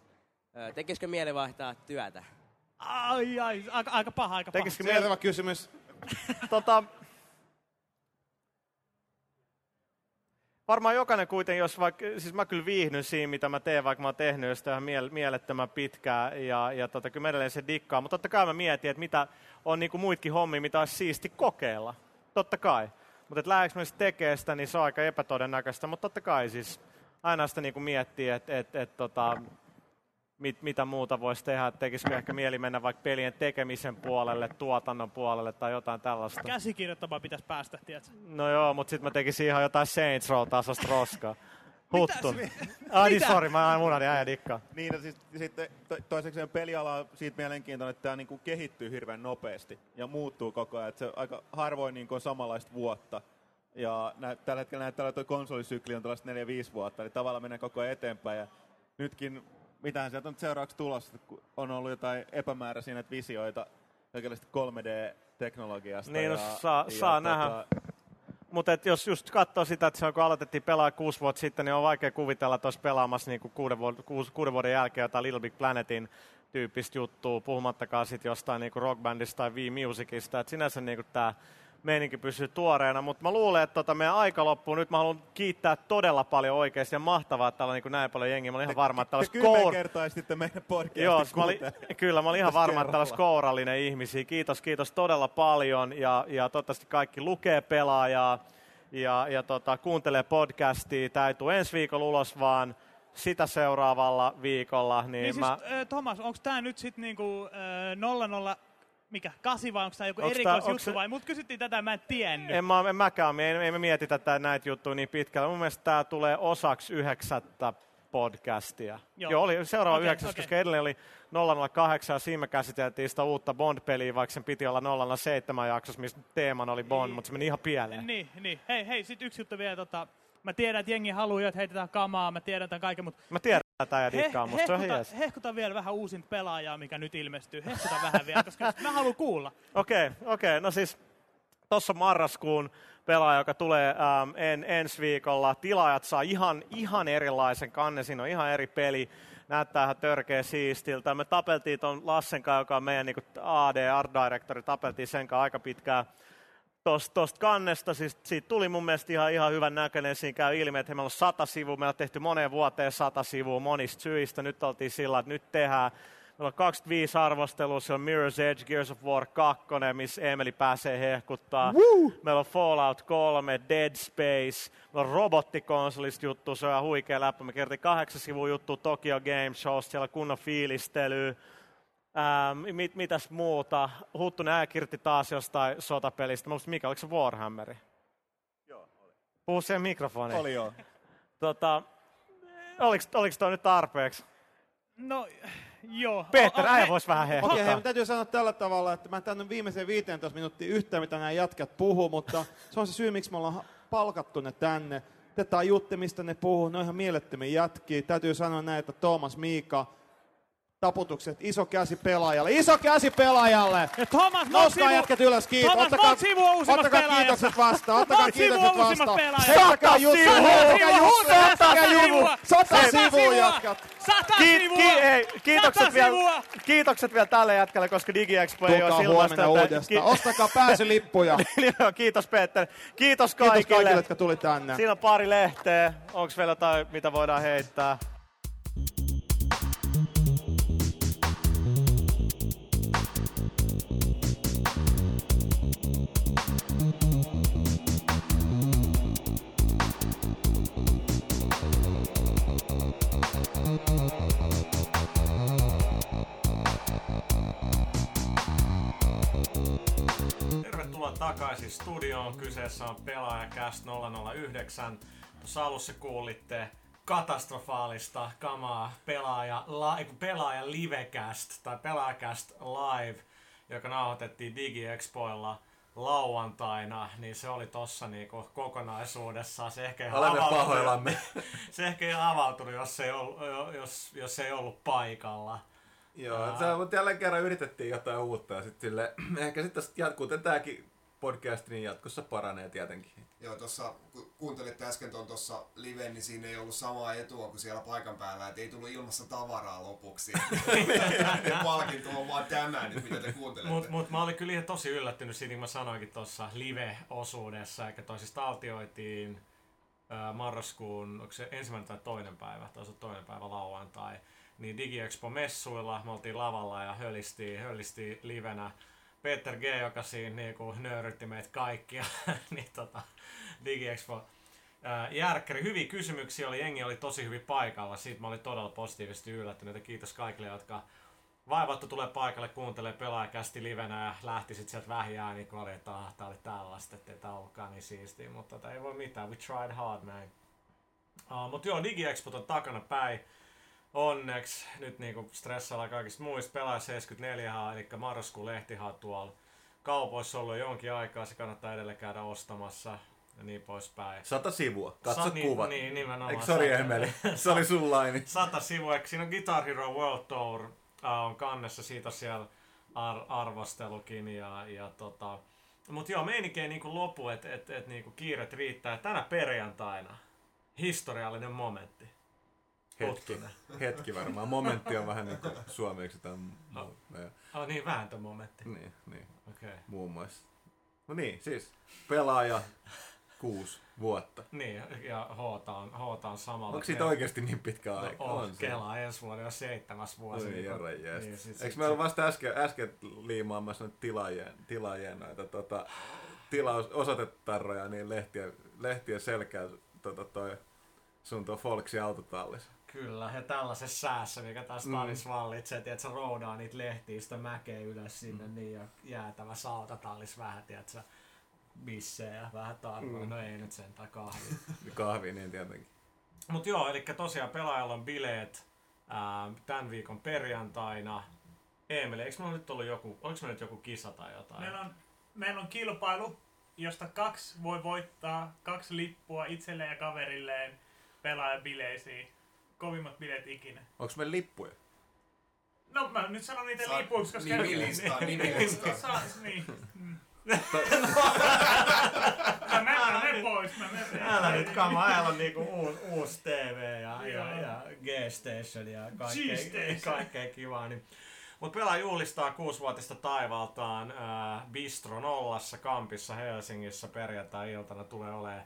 S11: tekisikö mieli vaihtaa työtä?
S3: Ai, ai, aika, aika paha, aika paha.
S1: Tekisikö mieli...
S8: Seuraava kysymys.
S1: tota, varmaan jokainen kuitenkin, jos vaikka, siis mä kyllä viihdyn siinä, mitä mä teen, vaikka mä oon tehnyt jo sitä ihan miele- mielettömän pitkään, ja, ja tota, kyllä edelleen se dikkaa, mutta totta kai mä mietin, että mitä on niinku muitkin hommia, mitä olisi siisti kokeilla. Totta kai. Mutta lähdekö mä tekemään sitä, niin se on aika epätodennäköistä, mutta totta kai siis aina sitä niinku miettii, että et, et, tota, mit, mitä muuta voisi tehdä, että tekisikö ehkä mieli mennä vaikka pelien tekemisen puolelle, tuotannon puolelle tai jotain tällaista.
S3: Käsikirjoittamaan pitäisi päästä, tiedätkö?
S1: No joo, mutta sitten mä tekisin ihan jotain Saints Row-tasosta roskaa. (laughs) Huttun.
S3: mi-
S1: Ai niin, sori, mä aina unohdin, äijä dikkaa.
S4: Niin, ja siis, sitten to, peliala on siitä mielenkiintoinen, että tämä niinku kehittyy hirveän nopeasti ja muuttuu koko ajan. Että se aika harvoin niinku on samanlaista vuotta. Ja nä, tällä hetkellä näyttää, että konsolisykli on tällaista 4-5 vuotta, eli tavallaan mennään koko ajan eteenpäin. Ja nytkin, mitähän sieltä on seuraavaksi tulossa, kun on ollut jotain epämääräisiä näitä visioita oikeasti 3D-teknologiasta.
S1: Niin, no,
S4: ja,
S1: saa- saa nähdä. Mutta jos just katsoo sitä, että se kun aloitettiin pelaa kuusi vuotta sitten, niin on vaikea kuvitella, että olisi pelaamassa niin kuin kuuden, vuoden, kuusi, kuuden vuoden jälkeen jotain Little Big Planetin tyyppistä juttua, puhumattakaan sitten jostain niin kuin rockbandista tai V-musicista. Et sinänsä niin kuin tämä meininki pysyy tuoreena, mutta mä luulen, että tota meidän aika loppuu. Nyt mä haluan kiittää todella paljon oikeasti ja mahtavaa, että täällä on niin näin paljon jengiä. Mä olin ihan varma, että täällä olisi kour-
S4: meidän podcastin
S1: Joo, mä olin, kyllä, mä olin ihan varma, että täällä olisi kourallinen ihmisiä. Kiitos, kiitos todella paljon ja, ja toivottavasti kaikki lukee pelaajaa ja, ja tota, kuuntelee podcastia. Tämä ei tule ensi viikolla ulos, vaan sitä seuraavalla viikolla. Niin,
S3: Niin
S1: mä,
S3: siis, äh, Thomas, onko tämä nyt sitten niinku äh, 00, mikä, 8 vai onko tämä joku
S1: Onks tää-
S3: erikoisjuttu
S1: se-
S3: vai? Mut kysyttiin tätä, mä en tiennyt.
S1: en, mä, en mäkään, me ei, ei me mietitä tätä, näitä juttuja niin pitkällä. Mun mielestä tämä tulee osaksi yhdeksättä podcastia.
S3: Joo.
S1: Joo, oli seuraava
S3: Okei,
S1: yhdeksäs,
S3: okei.
S1: koska edelleen oli 008 ja siinä me käsiteltiin sitä uutta Bond-peliä, vaikka sen piti olla 007 jaksossa, missä teemana oli Bond, mutta se meni ihan pieleen.
S3: Niin, niin. Hei, hei, sit yksi juttu vielä. Tota, mä tiedän, että jengi haluaa, että heitetään kamaa, mä tiedän tämän kaiken, mutta
S1: Mä tiedän, että tämä ja dikkaa, musta se on
S3: hehkuta, hehkuta vielä vähän uusinta pelaajaa, mikä nyt ilmestyy. Hehkuta vähän vielä, koska mä haluan kuulla.
S1: Okei, okei. No siis tuossa marraskuun pelaaja, joka tulee ähm, en, ensi viikolla. Tilaajat saa ihan, ihan erilaisen kannen, siinä on ihan eri peli. Näyttää ihan törkeä siistiltä. Me tapeltiin ton Lassen kanssa, joka on meidän niin AD, Art Directori, tapeltiin sen kanssa aika pitkään tosta, tosta kannesta. Siis, siitä tuli mun mielestä ihan, ihan hyvän näköinen. Siinä käy ilmi, että meillä on sata sivua. Meillä on tehty moneen vuoteen sata sivua monista syistä. Nyt oltiin sillä, että nyt tehdään. Meillä on 25 arvostelua, siellä on Mirror's Edge, Gears of War 2, missä Emeli pääsee hehkuttaa.
S8: Woo!
S1: Meillä on Fallout 3, Dead Space, meillä on robottikonsolista juttu, se on ihan huikea läppä. Me kertiin kahdeksan sivun juttu Tokyo Game Showsta, siellä on kunnon fiilistely. Ähm, mit, mitäs muuta? Huttunen ääkirti taas jostain sotapelistä. Mä mikä, oliko se Warhammeri?
S4: Joo,
S1: Puhu siihen mikrofoniin.
S4: Oli joo.
S1: Tota, oliko, oliko toi nyt tarpeeksi?
S3: No, joo.
S1: Peter, äijä
S3: he-
S1: vois vähän
S2: Okei,
S1: hehkuttaa.
S2: hei, mun täytyy sanoa tällä tavalla, että mä en tänne viimeiseen 15 minuuttia yhtään, mitä nämä jätkät puhuu, mutta se on se syy, miksi me ollaan palkattu ne tänne. Te tajutte, mistä ne puhuu, ne on ihan mielettömiä jätkiä. Täytyy sanoa näin, että Thomas Miika, taputukset, iso käsi pelaajalle, iso käsi pelaajalle!
S3: Ja Thomas,
S2: Nostaa
S3: Monsivu-
S2: jätkät ylös, kiitos.
S3: Thomas,
S2: Ottakaa,
S3: Monsivu on uusimmassa
S2: ottakaa kiitokset vastaan, ottakaa kiitokset vastaan. Heittäkää juttu,
S3: Sata
S2: heittäkää
S3: sivua,
S2: juttu,
S3: sata
S2: heittäkää. Sata sivua, jätkät.
S3: Sata
S1: Ki-
S3: sivua!
S1: kiitokset, vielä, kiitokset vielä tälle jätkälle, koska DigiExpo ei ole
S2: huomenna uudestaan. Ostakaa pääsylippuja. (laughs)
S1: Kiitos Peter. Kiitos
S2: Kiitos
S1: kaikille.
S2: kaikille, jotka tuli tänne.
S1: Siinä on pari lehteä. Onko vielä jotain, mitä voidaan heittää? Tervetuloa takaisin studioon. Kyseessä on Pelaajakäst 009. Tuossa alussa kuulitte katastrofaalista kamaa pelaaja, kun pelaaja livecast tai pelaajakäst live, joka nauhoitettiin DigiExpoilla lauantaina, niin se oli tossa niinku kokonaisuudessaan. Se ehkä ei
S4: Olemme
S1: avautunut-
S4: pahoillamme. (laughs)
S1: se ehkä ei avautunut, jos ei ollut, jos, jos ei ollut paikalla.
S4: Joo,
S1: Ää,
S4: se, mutta jälleen kerran yritettiin jotain uutta ja sitten sille, (clears throat) ehkä sitten jatkuu, tämäkin podcast, niin jatkossa paranee tietenkin.
S8: Joo, tuossa kun kuuntelitte äsken tuon tuossa live, niin siinä ei ollut samaa etua kuin siellä paikan päällä, että ei tullut ilmassa tavaraa lopuksi. (laughs) ja palkinto on vaan tämä nyt, mitä te kuuntelette.
S1: Mutta mut mä olin kyllä ihan tosi yllättynyt siitä, niin mä sanoinkin tuossa live-osuudessa, eli toisista altioitiin ää, marraskuun, onko se ensimmäinen tai toinen päivä, taisi toinen päivä lauantai, niin DigiExpo-messuilla me oltiin lavalla ja hölistiin, hölistiin livenä. Peter G, joka siinä niinku nöyrytti meitä kaikkia, (laughs) niin tota, DigiExpo Ää, Järkkäri, hyviä kysymyksiä oli, jengi oli tosi hyvin paikalla, siitä mä olin todella positiivisesti yllättynyt ja kiitos kaikille, jotka vaivattu tulee paikalle, kuuntelee pelaajakästi livenä ja lähti sitten sieltä vähiään, niin kun oli, että ah, tää oli tällaista, ettei tää ollutkaan niin siistiä, mutta tota, ei voi mitään, we tried hard man. Uh, mutta joo, DigiExpo on takana päin. Onneksi nyt niinku stressaillaan kaikista muista. Pelaaja 74, eli marraskuun lehtihan tuolla kaupoissa ollut jo jonkin aikaa, se kannattaa edelleen käydä ostamassa ja niin poispäin.
S4: Sata sivua, katso
S1: Sa- niin-
S4: kuvat.
S1: Niin, nimenomaan.
S4: Eikö sori
S1: sata-
S4: Emeli? (laughs) Se oli sun laini.
S1: Sata sivua, eikö siinä on Guitar Hero World Tour uh, on kannessa, siitä siellä ar- arvostelukin ja, ja tota, Mut joo, meininki ei niinku lopu, että et, et niinku kiiret riittää. Tänä perjantaina historiallinen momentti.
S4: Hetki, hetki varmaan. Momentti on vähän niin kuin suomeksi tai
S1: No.
S4: muu- ja-
S1: Oh niin, vääntömomentti.
S4: Niin, niin.
S1: Okei.
S4: Muun muassa. No niin, siis pelaaja kuusi vuotta.
S1: Niin, ja Hoota on, Hoota on samalla.
S4: Onko siitä oikeasti niin pitkä aika?
S1: No, on,
S4: se.
S1: Kela ensi vuonna on seitsemäs vuosi.
S4: Oi
S1: niin
S4: herran jees.
S1: niin, sit-
S4: Eikö
S1: sit-
S4: meillä vasta äsken, äsken liimaamassa nyt tilaajien, tilaajien noita tota, tilaus, osoitetarroja, niin lehtien, lehtien selkää tota, toi sun tuo Folksi autotallis.
S1: Kyllä, ja tällaisessa säässä, mikä tässä
S4: Mm.
S1: talissa vallitsee, että se roudaa niitä lehtiä sitä mäkeä ylös sinne, mm. niin ja jäätävä sautatallis vähän, tiedätkö, bissejä, vähän tarvoja,
S4: Mm.
S1: no ei nyt sentään kahvia. (laughs)
S4: Kahvi niin tietenkin.
S1: Mut joo, eli tosiaan pelaajalla on bileet ää, tämän viikon perjantaina. Emeli, eikö meillä nyt ollut joku, oliko meillä nyt joku kisa tai jotain?
S3: Meillä on, meillä on kilpailu, josta kaksi voi voittaa kaksi lippua itselleen ja kaverilleen pelaajabileisiin. Kovimmat bileet ikinä.
S4: Onko meillä lippuja?
S3: No mä nyt sanon niitä
S8: Saa
S3: lipuiksi, koska...
S8: nimilistaa, nimilistaa. (laughs)
S3: Saa, niin. Mm. mä menen, menen pois, mä menen.
S1: Älä nyt kama, älä on niinku uusi, uusi TV ja, ja, ja G-Station ja kaikkea, kaikkea kivaa. Niin. Mutta pelaa juhlistaa kuusivuotista taivaltaan äh, Bistro Nollassa Kampissa Helsingissä perjantai-iltana tulee olemaan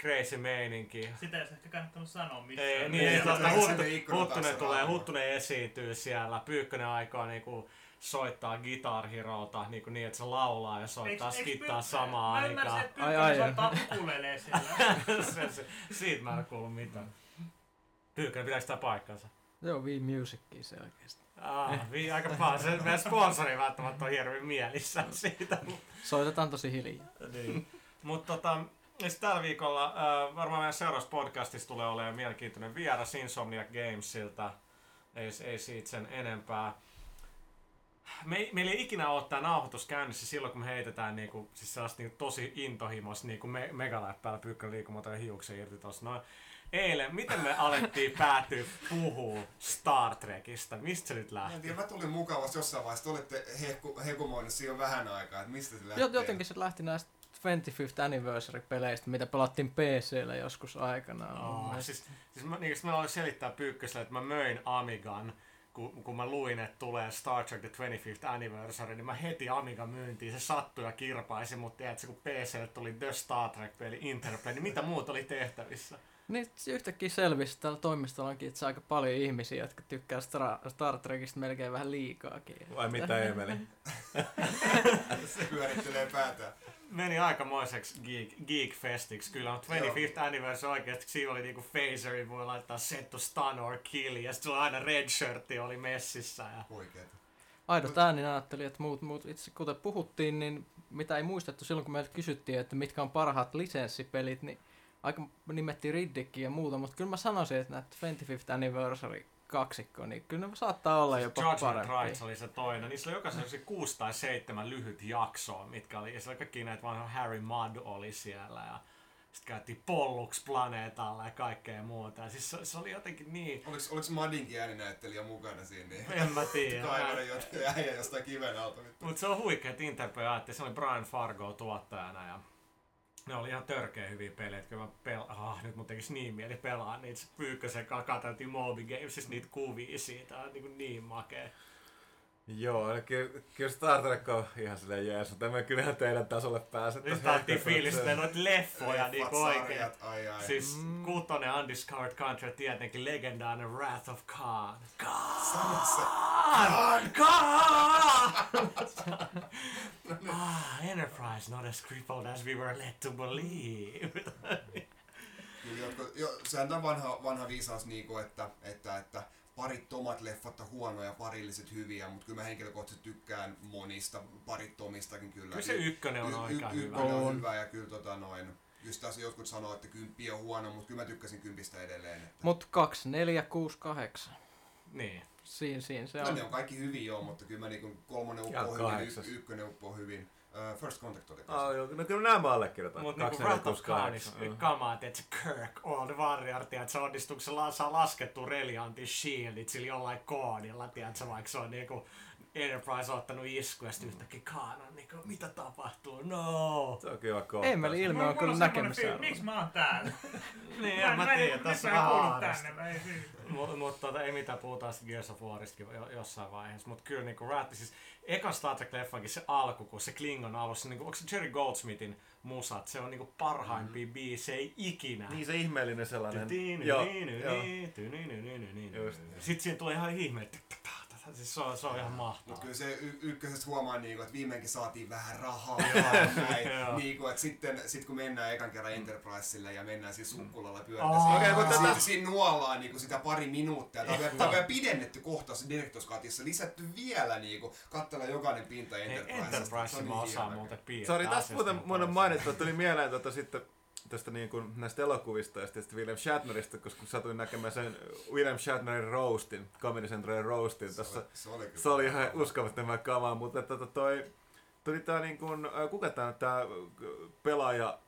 S1: crazy meininki.
S3: Sitä ei olisi ehkä kannattanut sanoa missään.
S1: Ei, niin,
S8: Niin,
S1: niin
S8: ei ne ikkunan
S1: Huttunen tulee. Huttunen esiintyy siellä, Pyykkönen aikaa niinku soittaa Guitar Herolta niinku niin, että se laulaa ja soittaa
S3: Eiks- eiks
S1: skittaa
S3: Pyykkönen-
S1: samaan
S3: Mä ymmärsin,
S1: aikaan.
S3: että
S12: Ai,
S3: Pyykkönen
S12: ai.
S3: soittaa ukulelee siellä. (laughs)
S1: se, se, siitä mä en oo kuullut mitään. Pyykkönen, pitääkö tää paikkansa?
S12: Joo, Wii Musicia se oikeesti.
S1: Ah, vi, aika paha. Se meidän sponsori välttämättä on hirveän mielissä siitä.
S12: Soitetaan tosi hiljaa.
S1: niin. Mutta tota, tällä viikolla äh, varmaan meidän seuraavassa podcastissa tulee olemaan mielenkiintoinen vieras Insomniac Gamesilta. Ei, ei siitä sen enempää. Me, meillä ei ikinä ole tämä nauhoitus käynnissä silloin, kun me heitetään niinku, siis sellaista niinku tosi intohimos niinku me, megaläppäällä pyykkä liikumaton hiuksen irti tossa noin. Eilen, miten me alettiin (laughs) päätyä puhua Star Trekista? Mistä se nyt
S8: En
S1: lähti?
S8: tiedä, mä tulin mukavasti jossain vaiheessa. Te olette hehku, hekumoinut jo vähän aikaa, että mistä se.
S12: Jot- Jotenkin se lähti näistä 25th Anniversary-peleistä, mitä pelattiin PCllä joskus aikanaan.
S1: Oh, siis, siis mä, niin, mä aloin selittää Pyykköselle, että mä möin Amigan, kun, kun mä luin, että tulee Star Trek The 25th Anniversary, niin mä heti Amigan myyntiin. Se sattui ja kirpaisi, mutta tiedätkö, kun PClle tuli The Star Trek-peli Interplay, niin mitä muuta oli tehtävissä?
S12: Niin yhtäkkiä selvisi täällä toimistollakin, että se aika paljon ihmisiä, jotka tykkää Star, Star Trekista melkein vähän liikaakin.
S4: Vai mitä, (laughs) Emeli?
S8: se pyörittelee päätään.
S1: Meni aikamoiseksi geek, geek-festiksi kyllä, mutta 25th Anniversary oikeasti, siinä oli niinku phaserin, voi laittaa set to stun or kill, ja sitten aina red shirtti oli messissä. Ja...
S8: Oikeeta.
S12: Aidot äänin ajattelin, että muut, muut itse kuten puhuttiin, niin mitä ei muistettu silloin, kun meiltä kysyttiin, että mitkä on parhaat lisenssipelit, niin aika nimettiin Riddickin ja muuta, mutta kyllä mä sanoisin, että näitä 25th Anniversary kaksikko, niin kyllä ne saattaa olla jopa
S1: Judgment
S12: parempia.
S1: Rights oli se toinen. Niissä oli jokaisessa se kuusi tai seitsemän lyhyt jaksoa, mitkä oli, ja siellä kaikki näitä vanha Harry Mudd oli siellä, ja sitten käytiin Pollux planeetalla ja kaikkea muuta. Ja siis se, se oli jotenkin niin...
S8: Oliko, oliko Madinkin ääninäyttelijä mukana siinä? Niin? (laughs)
S1: En mä tiedä.
S8: Kaivelen jotkut äijä jostain kiven alta.
S1: Mutta se on huikea, ajatteli, se oli Brian Fargo tuottajana ja ne oli ihan törkeä hyviä pelejä, että kyllä pel- ah, nyt mun tekisi niin mieli pelaa niitä Pyykkösen kanssa katseltiin Moby Gamesissa niitä kuvia siitä, on niin, niin makea.
S4: Joo, eli ky- kyllä Star Trek on ihan silleen jees, mutta emme kyllä ihan teidän tasolle pääse.
S1: Nyt saatiin fiilistä noita leffoja niin oikein.
S8: ai ai.
S1: Siis kutonen Undiscovered Country tietenkin legendaarinen Wrath of Khan.
S8: Sano se.
S1: Khan! Khan! ah, Enterprise not as crippled as we were led to believe.
S8: Kyllä, jo, sehän on vanha, vanha viisaus, niinku, että, että, että parittomat leffat on huonoja, parilliset hyviä, mutta kyllä mä henkilökohtaisesti tykkään monista, parittomistakin kyllä.
S1: Kyllä se ykkönen on aika hyvä.
S8: Ykkönen on,
S12: On.
S8: hyvä ja kyllä tota noin, just tässä jotkut sanoo, että kymppi on huono, mutta kyllä mä tykkäsin kympistä edelleen. Että.
S12: Mut 2, 4, 6, 8.
S1: niin.
S12: Siinä, siinä se
S8: No,
S12: on.
S8: ne on kaikki hyviä joo, mutta kyllä mä niinku kolmonen
S4: Ja
S8: uppoo hyvin, y- ykkönen uppoo hyvin. Uh, First Contact oli
S4: Oh, joo, no kyllä nämä mä allekirjoitan.
S1: Mutta niinku Wrath of. Khanissa kamaa, että Kirk, Old Warrior, että se onnistuuko se la- saa laskettu Reliantin shieldit sillä jollain koodilla, tiedätkö, vaikka se on niinku Enterprise on ottanut isku ja sitten yhtäkkiä Khan on niinku, mitä tapahtuu, no.
S4: Se on kiva kohta.
S12: Emeli ilme on kyllä näkemässä.
S3: Miksi mä oon täällä?
S1: Niin,
S3: Mä-
S1: en mä
S3: mä
S1: tiedä, tässä on
S3: kuulu
S1: haarasta.
S3: ei siis-
S1: Mutta mut, tota, ei mitään, puhutaan sitten Gears of Waristakin jo, jossain vaiheessa. Mutta kyllä niinku Rat, siis eka Star Trek-leffankin se alku, kun se Klingon alussa, niinku, onko se Jerry Goldsmithin musat, se on niinku parhaimpia biisejä ikinä.
S4: Niin se ihmeellinen sellainen.
S1: Sitten siinä tulee ihan ihme, siis se on, se on ihan mahtavaa.
S8: Mutta kyllä se y- ykkösestä huomaa, niinku, että viimeinkin saatiin vähän rahaa. (laughs) Näin.
S1: joo.
S8: niinku, että sitten sit kun mennään ekan kerran Enterpriselle ja mennään siis sukkulalla
S1: Oh.
S8: pyörällä,
S1: Okei,
S8: okay,
S1: mutta
S8: siinä,
S1: tätä-
S8: siinä nuollaan niinku sitä pari minuuttia. Tämä on, vielä- pidennetty kohtaus Directors Cutissa, lisätty vielä niinku, katsella jokainen pinta
S1: Ei,
S8: Enterprisesta.
S1: Enterprise
S8: Se on
S1: mä
S8: niin
S1: osaan muuten piirtää.
S4: Sori,
S1: asiasta
S4: muuten mun on mainittu, että tuli mieleen tota sitten tästä niin kuin näistä elokuvista ja sitten William Shatnerista, koska satuin näkemään sen William Shatnerin roastin, Comedy Centralin roastin. Tässä,
S8: se oli kyllä
S4: se oli ihan uskomattoman kamaa, mutta tota toi, tuli tää niin kuin, kuka tää, tää pelaaja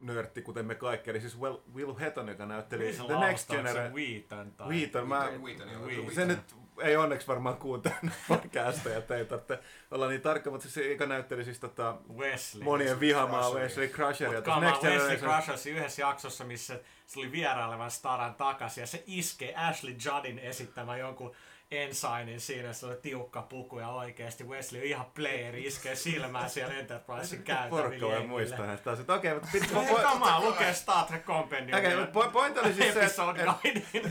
S4: nörtti, kuten me kaikki, eli siis Will, Will Hetton, joka näytteli
S1: Niin se
S4: The Next
S1: se
S4: Generation.
S1: Wheaton tai-
S4: Wheaton, mä,
S8: Wheaton, Wheaton,
S1: Wheaton.
S4: se nyt ei onneksi varmaan kuuntele (laughs) podcasteja, että ei tarvitse olla niin tarkka, mutta se eka näytteli siis tota
S1: Wesley.
S4: monien vihamaa. Wesley Crusheria.
S1: Mut
S4: tuossa
S1: kama,
S4: Next
S1: Wesley
S4: Generation-
S1: Crusher yhdessä jaksossa, missä se oli vierailevan staran takaisin ja se iskee Ashley Juddin esittämä jonkun Ensignin siinä, se oli tiukka puku ja oikeesti Wesley on ihan player, iskee silmään siellä Enterprisein käytävillä (laughs)
S4: Porukka voi
S1: jengille.
S4: muistaa näistä asioista. Okei, mutta pit-
S1: Ei kamaa, lukee Star Trek Compendium.
S4: Okei, mutta po- point oli siis se, että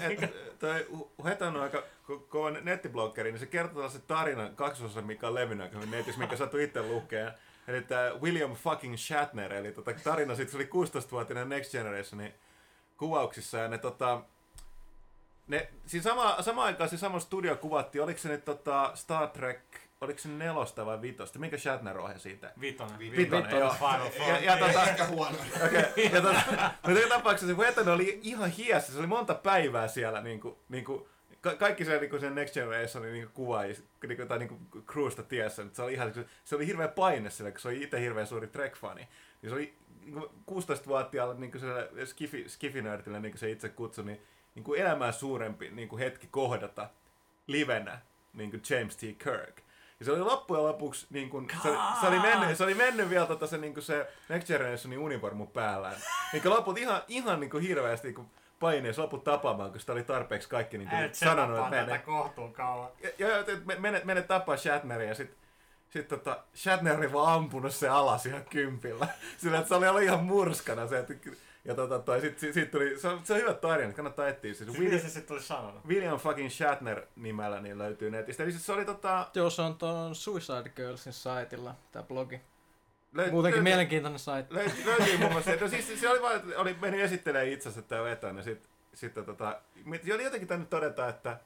S4: et, toi Hetan on aika ko- kova nettibloggeri, niin se kertoo tällaisen tarinan kaksosa, mikä on levinnyt aikaisemmin netissä, mikä sattui itse lukea. Eli tämä William fucking Shatner, eli tota, tarina siitä, se oli 16-vuotinen Next Generationin kuvauksissa, ja ne tota, ne, siinä sama, sama aikaan siinä samassa studio kuvattiin, oliko se nyt tota Star Trek, oliko se nelosta vai vitosta? Minkä Shatner ohjasi siitä?
S1: Vitonen.
S4: Vitonen, joo. Ja, ja, tota,
S8: Ehkä huono.
S4: Okei, ja tota, mutta joka tapauksessa se Wetton oli ihan hiessä, se oli monta päivää siellä niinku, niinku, ka- kaikki se, niinku, sen Next Generationin niinku, kuvaajia, niinku, tai niinku, crewsta tiessä, se oli ihan, se oli hirveä paine sillä, kun se oli itse hirveän suuri Trek-fani. Ja se oli niinku, 16-vuotiaalla niinku, skifi, skifinörtillä, niin kuin se itse kutsui, niin niinku, elämää suurempi niinku, hetki kohdata livenä niinku James T. Kirk. Ja se oli loppujen lopuksi, niin kun, se, se, oli mennyt, se oli mennyt vielä tota, se, niin kuin se Next Generationin univormu päällään. Niin loput ihan, ihan niin kuin hirveästi niin kuin paineessa loput tapaamaan, kun sitä oli tarpeeksi kaikki niin kuin
S1: Et
S4: sanonut, että mene.
S1: kohtuun kauan.
S4: Ja, ja, ja me- mene, mene tapaa Shatneria ja sit, sit tota, Shatner oli vaan ampunut se alas ihan kympillä. (laughs) Sillä, että se oli ollut ihan murskana se, että ja tota, toi, sit, sit, sit tuli, se on, se on hyvä tarina, kannattaa etsiä. Siis
S1: Mitä se sitten oli sanonut?
S4: William fucking Shatner nimellä niin löytyy netistä. Eli siis se oli tota...
S12: Joo, se on tuon Suicide Girlsin saitilla, tää blogi.
S4: Löyt-
S12: Muutenkin
S4: löytyy-
S12: mielenkiintoinen saitti.
S4: Löytyy, löytyy muun muassa. No siis se oli vaan, että oli mennyt esittelemään itsensä tämä vetäjä, ja sit, sitten tota, se oli jotenkin tänne todeta, että,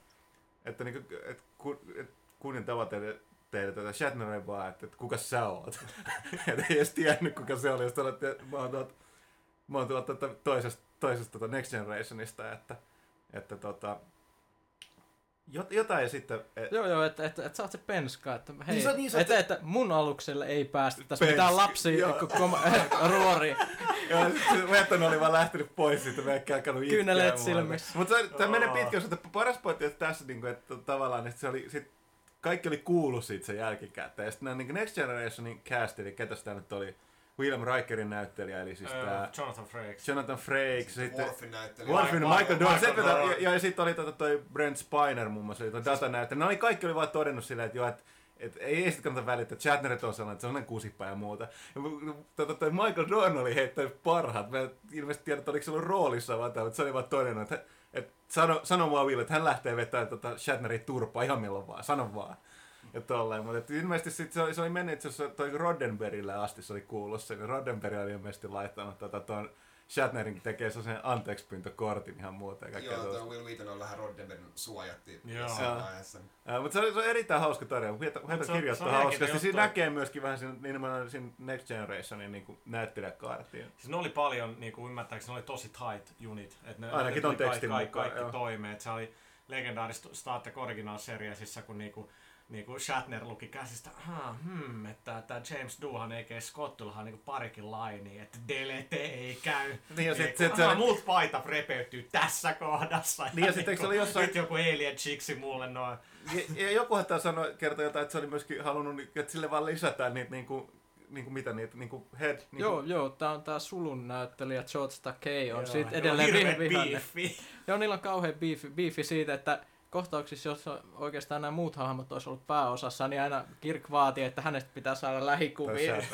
S4: että, niinku, että kun, et kunnin tavoitteille teille tätä Shatnerin vaan, että, että kuka sä oot. (laughs) että ei edes tiennyt, kuka se oli. Sitten olette, mä oon tuolta, mä oon tuolta tota toisesta, toisesta tota Next Generationista, että, että tota, jot, jotain sitten... Et,
S12: Joo, joo, että et, et sä oot se penska, että hei,
S4: Niin sä- niin sä-
S12: että, että mun alukselle ei päästä tässä mitään ko- kom- (laughs) ruoriin.
S4: Joo, oli vaan lähtenyt pois siitä, me ei alkanut itkeä.
S12: Kyyneleet
S4: muuta.
S12: silmissä.
S4: Mutta se, tämä menee
S12: Oo.
S4: pitkä, että paras pointti että tässä, niin kuin, että tavallaan, että se oli, sit, kaikki oli kuullut siitä sen jälkikäteen. Ja sitten nämä niin Next Generationin cast, eli ketä sitä nyt oli, William Rikerin näyttelijä, eli siis
S1: Öö,
S4: tää
S1: Jonathan Frakes.
S4: Jonathan Frakes, sitten
S8: Worfin näyttelijä.
S4: Worfin,
S8: Michael-
S4: Michael Dorn,
S8: Michael Dorn.
S4: ja, ja sitten oli tota, toi Brent Spiner muun muassa, oli toi datanäyttelijä. Ne oli kaikki oli vaan todennut silleen, että joo, että et ei sitten kannata välittää, että Shatner on sellainen, että se on sellainen kusipää ja muuta. Ja tota, toi Michael Dorn oli heittänyt parhaat. Mä en ilmeisesti tiedä, että oliko se ollut roolissa vaan tämä, mutta se oli vaan todennut, että, että sano, sano vaan Will, että hän lähtee vetämään tota Shatnerin turpaa ihan milloin vaan, sano vaan. Ja tolleen, mutta et ilmeisesti sit se, oli, se oli mennyt itse asiassa toi Roddenberrylle asti, se oli kuullut sen. ja Roddenberry oli ilmeisesti laittanut tota, ton Shatnerin tekee sen anteeksipyyntökortin ihan muuta. ja kaikkea
S8: Joo,
S4: tuosta.
S8: tuo Will Wheaton on vähän Roddenberryn suojatti jossain
S4: Joo.
S8: vaiheessa.
S4: Ää, mutta se, on, se on erittäin hauska tarina.
S1: Se se
S4: kirjoittaa hauskasti. Siinä näkee myöskin vähän siinä, nimenomaan siinä Next Generationin niin kuin näyttelijäkaartiin.
S1: Siis ne oli paljon, niin kuin ymmärtääkseni, ne oli tosi tight unit. Et ne,
S4: Ainakin
S1: ne
S4: ton
S1: tuli
S4: tekstin
S1: kaikki,
S4: mukaan,
S1: kaikki
S4: joo.
S1: toimeen. Et se oli legendaarista Star Trek Original Seriesissa, kun niinku, niinku Shatner luki käsistä, hmm, että tämä James Doohan eikä Scottillahan niinku parikin lainia, että delete ei käy.
S4: Niin ja sit-
S1: Niinku,
S4: sit se
S1: "Aha,
S4: oli-
S1: muut paita repeytyy tässä kohdassa.
S4: Niin ja sit eikö se oli jossain-
S1: Nyt joku alien chiksi mulle noin.
S4: Ja, ja jokuhan tää sanoi, kertoi jotain, että se oli myöskin halunnut, että sille vaan lisätään niitä niinku, niinku mitä niitä, niinku head... Niinku,
S12: Joo, joo, tää on tää sulun näyttelijä George Takei on
S1: Joo,
S12: siitä
S1: joo,
S12: edelleen vi- vihanne.
S1: beefi.
S12: Joo, niillä on kauhean beefi, beefi siitä, että kohtauksissa, jos oikeastaan nämä muut hahmot olisi ollut pääosassa, niin aina Kirk vaati, että hänestä pitää saada lähikuvia. (laughs)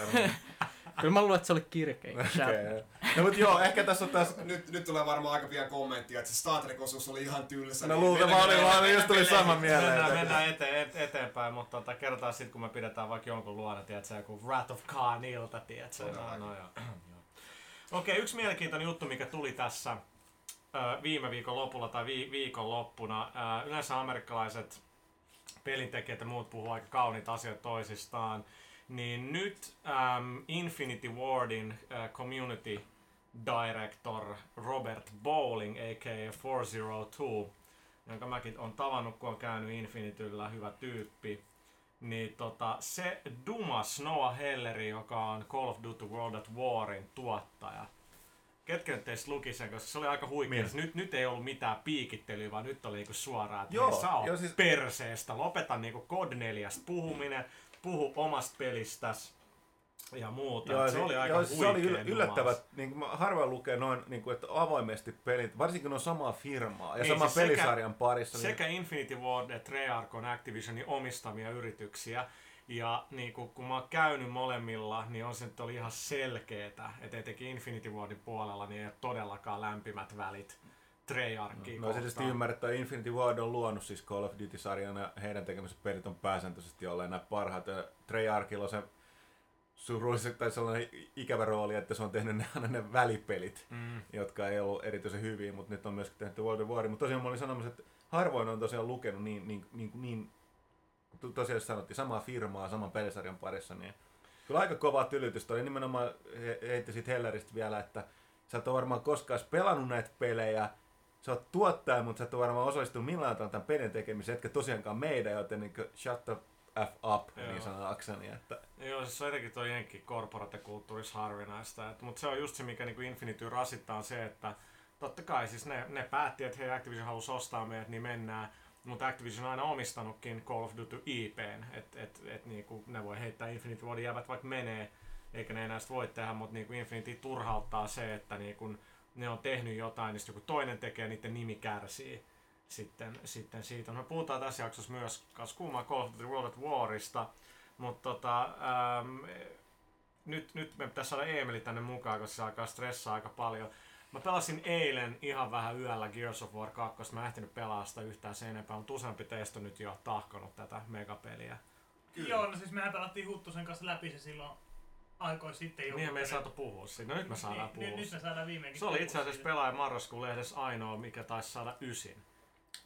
S12: Kyllä mä luulen, että se oli Kirk, eikä Shatner.
S4: Okei. No mut joo, ehkä tässä on taas...
S8: Nyt, nyt tulee varmaan aika pian kommenttia, että se Star Trek-osuus oli ihan tylsä.
S4: No
S8: niin
S4: luultavaa
S8: mennään-
S4: oli,
S8: mennään-
S4: vaan just tuli
S8: mennään
S4: sama mieleen.
S1: Mennään,
S4: että-
S1: mennään (laughs) eteen, et, eteenpäin, mutta tota, kerrotaan sitten, kun me pidetään vaikka jonkun luona, tiedätkö, joku Wrath of Khan ilta, tiedätkö. No, no, joo. Joo. Okei, yksi mielenkiintoinen juttu, mikä tuli tässä viime viikon lopulla tai vi, viikon loppuna. Yleensä amerikkalaiset pelintekijät ja muut puhuu aika kauniita asioita toisistaan. Niin nyt äm, Infinity Wardin ä, community director Robert Bowling, a.k.a. 402, jonka mäkin on tavannut, kun on käynyt Infinityllä, hyvä tyyppi. Niin tota, se dumas Noah Helleri, joka on Call of Duty World at Warin tuottaja. Ketkä nyt teistä luki sen, koska se oli aika huikea.
S4: Minä.
S1: Nyt, nyt ei ollut mitään piikittelyä, vaan nyt oli niinku suoraan, että
S4: Joo,
S1: oot
S4: joo, siis-
S1: perseestä. Lopeta niinku Code 4 puhuminen, puhu omasta pelistäs. ja muuta.
S4: Joo,
S1: se, oli aika
S4: joo, se oli yllättävä, niin mä harvoin lukee noin niin kuin, että avoimesti pelit, varsinkin on samaa firmaa ja
S1: Ei,
S4: sama
S1: siis sekä-
S4: pelisarjan parissa.
S1: Sekä Infinity Ward että Treyarch on Activisionin omistamia yrityksiä. Ja niin kun, kun mä oon käynyt molemmilla, niin on se nyt oli ihan selkeetä, että etenkin Infinity Wardin puolella niin ei ole todellakaan lämpimät välit Treyarchiin
S4: No se tietysti ymmärrettää, että Infinity Ward on luonut siis Call of Duty-sarjan ja heidän tekemänsä pelit on pääsääntöisesti olleet nämä parhaat. Treyarchilla on se surullisesti tai sellainen ikävä rooli, että se on tehnyt ne, aina ne välipelit,
S1: Mm.
S4: jotka ei ollut erityisen hyviä, mutta nyt on myöskin tehty World of War. Mutta tosiaan mä olin sanomassa, että harvoin on tosiaan lukenut niin, niin, niin, niin to- tosiaan sanottiin, samaa firmaa, saman pelisarjan parissa, niin kyllä aika kova tylytys. Oli nimenomaan, he, heitti siitä Helleristä vielä, että sä et ole varmaan koskaan pelannut näitä pelejä, sä oot tuottaja, mutta sä et ole varmaan osallistunut millään tavalla tämän pelin tekemiseen, etkä tosiaankaan meidän, joten niin shut the F up,
S1: Joo.
S4: niin sanakseni. Että
S1: Joo, siis se on etenkin tuo jenki korporatekulttuurissa harvinaista. Et, mutta se on just se, mikä niinku Infinity rasittaa, on se, että totta kai siis ne, ne päätti, että hei Activision halusi ostaa meidät, niin mennään. Mutta Activision on aina omistanutkin Call of Duty IPn, että et, et, niinku, ne voi heittää Infinity Wardin jäbät vaikka menee, eikä ne enää sitä voi tehdä, mutta niinku Infinity turhauttaa se, että niinku, ne on tehnyt jotain, niin joku toinen tekee, niiden nimi kärsii sitten, sitten siitä. No, me puhutaan tässä jaksossa myös kas kuumaa Call of Duty World at Warista, mutta tota, ähm, nyt, nyt me pitäisi saada Emeli tänne mukaan, koska se alkaa stressaa aika paljon. Mä pelasin eilen ihan vähän yöllä Gears of War 2, mä en ehtinyt pelaa sitä yhtään sen enempää, mutta useampi teistä on nyt jo tahkonut tätä megapeliä.
S3: Joo, no siis mehän pelattiin Huttusen kanssa läpi se silloin aikoin sitten joku
S1: Niin me ei saatu puhua siitä. No nyt me saadaan
S3: Niin,
S1: puhua.
S3: nyt- nyt me saadaan viimeinkin
S1: Se oli itse asiassa pelaaja marraskuun lehdessä ainoa, mikä taisi saada ysin.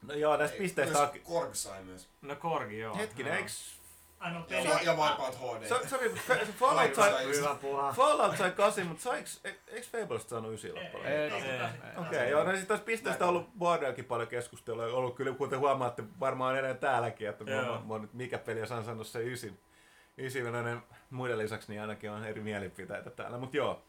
S4: No joo, näistä pisteistä
S8: Korg sai myös.
S1: No Korgi joo.
S4: Hetkinen,
S1: joo.
S3: Ainoa
S8: Ja, ja, Wipeout HD.
S4: So, sorry, Fa- Fallout sai. Fallout sai 8, mutta saiks, e- eiks Fablesta saanut 9 loppujen?
S3: Ei, ei, ei, ei.
S4: Okei, joo, no siis tuossa pisteestä on ollut Bordellakin paljon keskustelua. On ollut kyllä, kuten huomaatte, varmaan edelleen täälläkin, että mikä peli jos on sanonut se ysin. Ysin näiden muiden lisäksi, niin ainakin on eri mielipiteitä täällä. Mutta joo,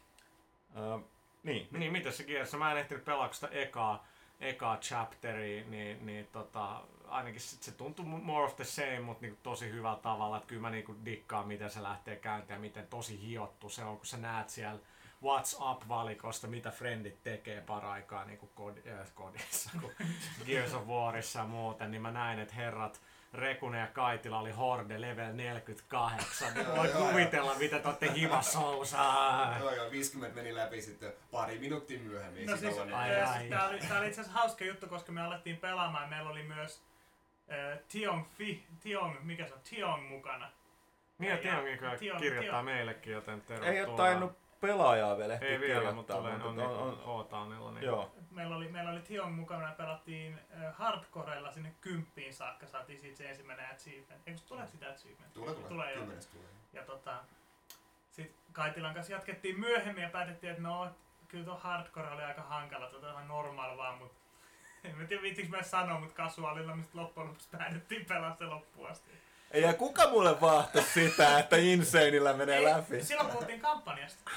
S4: uh, niin.
S1: Niin, miten se Gears? Mä en ehtinyt pelaa sitä ekaa, ekaa chapteria, niin, niin tota, ainakin sit se tuntui more of the same, mutta niinku tosi hyvällä tavalla. Että kyllä mä niinku dikkaan, miten se lähtee käyntiin ja miten tosi hiottu se on, kun sä näet siellä What's Up-valikosta, mitä frendit tekee paraikaa niin kuin kod- äh, kodissa, kun (laughs) Gears of Warissa ja muuten, niin mä näin, että herrat Rekunen ja Kaitila oli Horde level 48. Niin
S8: joo,
S1: kuvitella, mitä te olette himassousaa.
S8: Joo, joo, 50 meni läpi sitten pari minuuttia myöhemmin.
S3: No siis,
S8: kauan
S3: ai, ai. Tää, oli, tää oli itse asiassa hauska juttu, koska me alettiin pelaamaan ja meillä oli myös äh, Tiong, Fi, Tiong, mikä se on, Tiong mukana.
S1: Niin ja Tiong
S3: Tiong-
S1: kirjoittaa
S3: Tiong-
S1: meillekin, joten tervetuloa.
S4: Ei ole tainnut pelaajaa vielä ehtiä
S1: Ei vielä, mutta tulee on,
S4: on, on,
S1: on, niin
S4: Joo.
S3: Meillä oli, meillä oli Tiong mukana ja pelattiin äh, hardcorella sinne kymppiin saakka, saatiin siitä se ensimmäinen achievement. Eikö se tule sitä achievement?
S8: Tulee, tulee.
S3: tulee.
S8: Kymmenes tulee.
S3: Ja tota, sit Kaitilan kanssa jatkettiin myöhemmin ja päätettiin, että no, kyllä tuo hardcore oli aika hankala, tuota ihan normaali vaan, mutta en mä tiedä viittiinkö mä sanoa, mutta kasuaalilla sit loppujen lopuksi päädyttiin pelaamaan se loppuun asti.
S4: Ei, ja kuka mulle vahtasi sitä, että Insaneillä menee
S3: Ei,
S4: läpi?
S3: Silloin puhuttiin kampanjasta.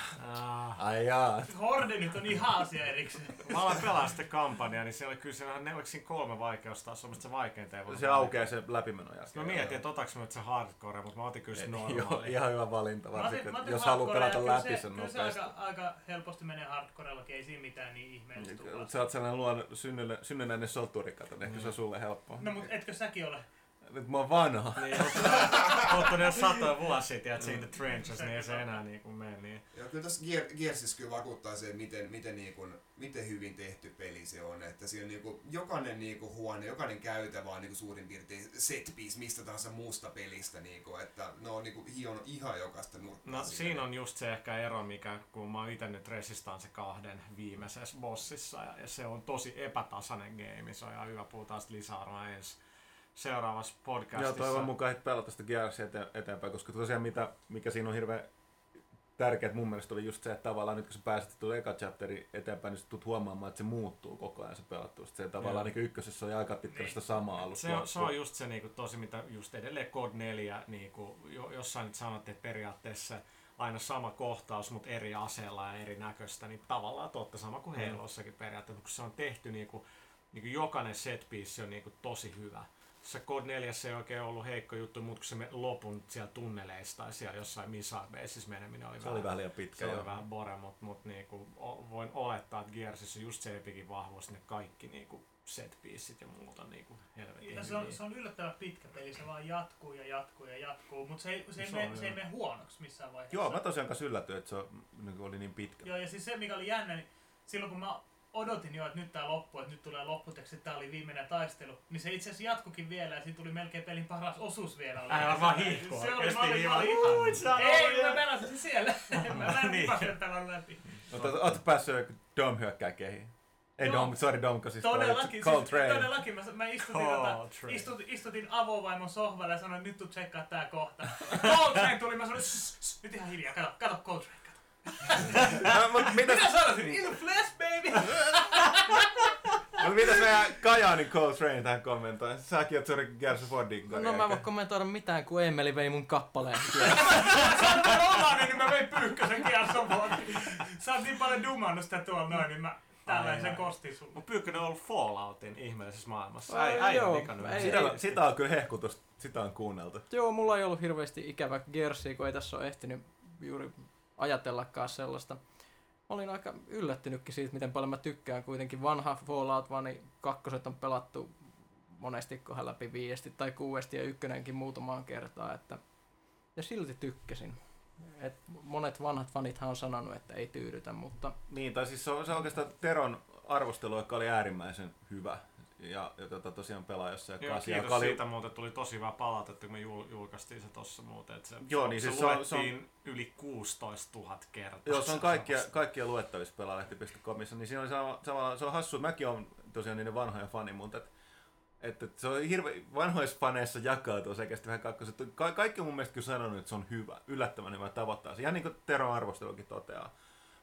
S4: Ai jaa.
S3: Horde nyt on ihan asia erikseen.
S1: Mä aloin pelaa sitä kampanjaa, niin siellä oli kyllä siellä, ne, oliko siinä kolme vaikeustasoa, mistä se vaikeinta ei voi
S4: Se aukeaa se läpimeno jälkeen.
S1: Mä mietin, että otaks mä nyt se hardcore, mutta mä otin kyllä se
S4: Joo,
S1: normaali.
S4: ihan hyvä valinta,
S3: Mä otin-
S4: varsinkin,
S3: mä otin
S4: jos haluaa pelata
S3: kyllä
S4: läpi
S3: se,
S4: sen
S3: kyllä se
S4: nopeasti.
S3: aika, aika helposti menee hardcorellakin, ei siinä mitään niin ihmeellistä tule.
S4: Sä oot sellainen luon synnynnäinen soturi, kato, niin ehkä se on sulle helppoa.
S3: No mut etkö säkin ole?
S4: Nyt mä oon vanha.
S1: Niin, oottu ne satoja vuosia, tiedät, siitä trenches, niin ei se enää niinku mene. Niin.
S8: Joo, kyllä tässä Gear, Gearsissa kyllä vakuuttaa se, miten, miten, niin kuin, miten hyvin tehty peli se on. Että siinä on niin kuin, jokainen niin kuin, huone, jokainen käytävä on niin kuin, suurin piirtein set piece mistä tahansa muusta pelistä. Niin kuin, että ne on niin kuin, hion ihan jokaista nurkkaa.
S1: No siinä on just se ehkä ero, mikä kun mä oon ite nyt Resistance kahden viimeisessä bossissa ja, ja se on tosi epätasainen game, se on ihan hyvä, puhutaan sitten lisää ensi seuraavassa podcastissa.
S4: Joo, toivon mukaan pelata sitä Gearsia ete- eteenpäin, koska tosiaan mitä, mikä siinä on hirveän tärkeää mun mielestä oli just se, että tavallaan nyt kun sä pääset tuon eka chapteri eteenpäin, niin sä tulet huomaamaan, että se muuttuu koko ajan se pelattu. Se tavallaan niin ykkösessä on aika pitkälle sitä samaa alusta
S1: Se on, se on just se niinku, tosi, mitä just edelleen Code 4, niinku, jo, jossain nyt sanottiin, että periaatteessa aina sama kohtaus, mutta eri aseella ja eri näköistä, niin tavallaan totta sama kuin
S4: Mm.
S1: Halossakin periaatteessa, kun se on tehty niinku, niinku jokainen set piece on niinku tosi hyvä. Se Code 4 ei oikein ollut heikko juttu, mutta kun se lopun siellä tunneleista tai siellä jossain missile baseissa meneminen oli
S4: Se oli vähän liian pitkä,
S1: Se oli vähän bore, mutta mut niinku, o- voin olettaa, että Gearsissa just se Epicin vahvuus, ne kaikki niinku set ja muuta niinku helvetin
S3: Ja se, on, se on yllättävän pitkä peli, se vaan jatkuu ja jatkuu ja jatkuu, mutta se ei, se, ei
S1: Se
S3: mene, se ei
S1: joo.
S3: mene huonoksi missään vaiheessa.
S4: Joo, mä tosiaan kanssa yllätyin, että se on, niin kuin oli niin pitkä.
S3: Joo, ja siis se mikä oli jännä, niin silloin kun mä odotin jo, että nyt tää loppuu, että nyt tulee lopputeksti, että tää oli viimeinen taistelu, niin se itse asiassa jatkukin vielä ja siinä tuli melkein pelin paras osuus vielä. Oli.
S1: Älä vaan hiihkoa,
S3: Se oli, mä olin, (laughs)
S1: niin
S3: mä olin
S1: vaan,
S3: ihan,
S1: "Ui, sano
S3: ei,
S1: vielä."
S3: mä pelasin siellä. mä mä en
S1: Niin.
S3: niin. tämän läpi.
S4: Mutta oot päässyt Dom hyökkää kehiin. Ei. Dom, sorry Dom, kun siis
S3: Todellakin,
S4: Cold
S3: siis,
S4: Train.
S3: todellakin. Mä, mä istutin, tota, istut, istutin avovaimon sohvalle ja sanoin, nyt tuu tsekkaa tää kohta. (laughs) Cold Train tuli, mä sanoin, "Ss, ss, nyt ihan hiljaa, kato, kato Cold Train.
S4: No, mut mitä,
S3: Mitä sanoisin? In the flesh, baby! (laughs)
S4: mut mitäs meidän Kajaanin Cold Train tähän kommentoi? Säkin oot suuri Gears of War diggari,
S12: No mä en voi kommentoida mitään, kun Emeli vei mun kappaleen. (laughs)
S3: Sä oot mun omainen, niin mä vein pyykkösen kiersovuotin. Sä oot niin paljon dumannut sitä tuolla noin, niin mä tällaisen sen kostin sulle.
S1: Mut Pyykkönen on ollut Falloutin ihmeellisessä maailmassa.
S12: Ai,
S1: äijä
S12: joo. Ei-
S4: Sitä,
S12: ei-
S4: sitä on kyllä hehkutus, sitä on kuunneltu.
S12: Joo, mulla ei ollut hirveästi ikävä Gearsia, kun ei tässä ole ehtinyt juuri ajatellakaan sellaista. Mä olin aika yllättynytkin siitä, miten paljon mä tykkään kuitenkin. Vanha Fallout, vaan niin kakkoset on pelattu monesti kohan läpi viiesti tai kuudesti ja ykkönenkin muutamaan kertaan. Että... Ja silti tykkäsin. Et monet vanhat fanithan on sanonut, että ei tyydytä, mutta
S4: Niin, tai siis se on, se on oikeastaan Teron arvostelu, joka oli äärimmäisen hyvä. Ja, ja tota, tosiaan pelaajassa ja
S1: Joo,
S4: kasi,
S1: kiitos
S4: joka oli,
S1: siitä muuten, tuli tosi hyvä palautetta, kun me jul- julkaistiin se tossa muuten. Että se,
S4: Joo,
S1: se,
S4: niin
S1: se,
S4: siis se on- se on-
S1: yli 16 000 kertaa.
S4: Joo, se on kaikkia, kaikkia luettavissa pelaalehti.comissa, niin siinä oli sama, sama, se on hassu, mäkin olen tosiaan niiden vanhoja fani, mutta et, et, et se on hirve, vanhoissa faneissa jakautuu sekä vähän kakkoset. Ka- kaikki on mun mielestä kyllä sanonut, että se on hyvä, yllättävän hyvä tavoittaa se. Ihan niin kuin Teron arvostelukin toteaa.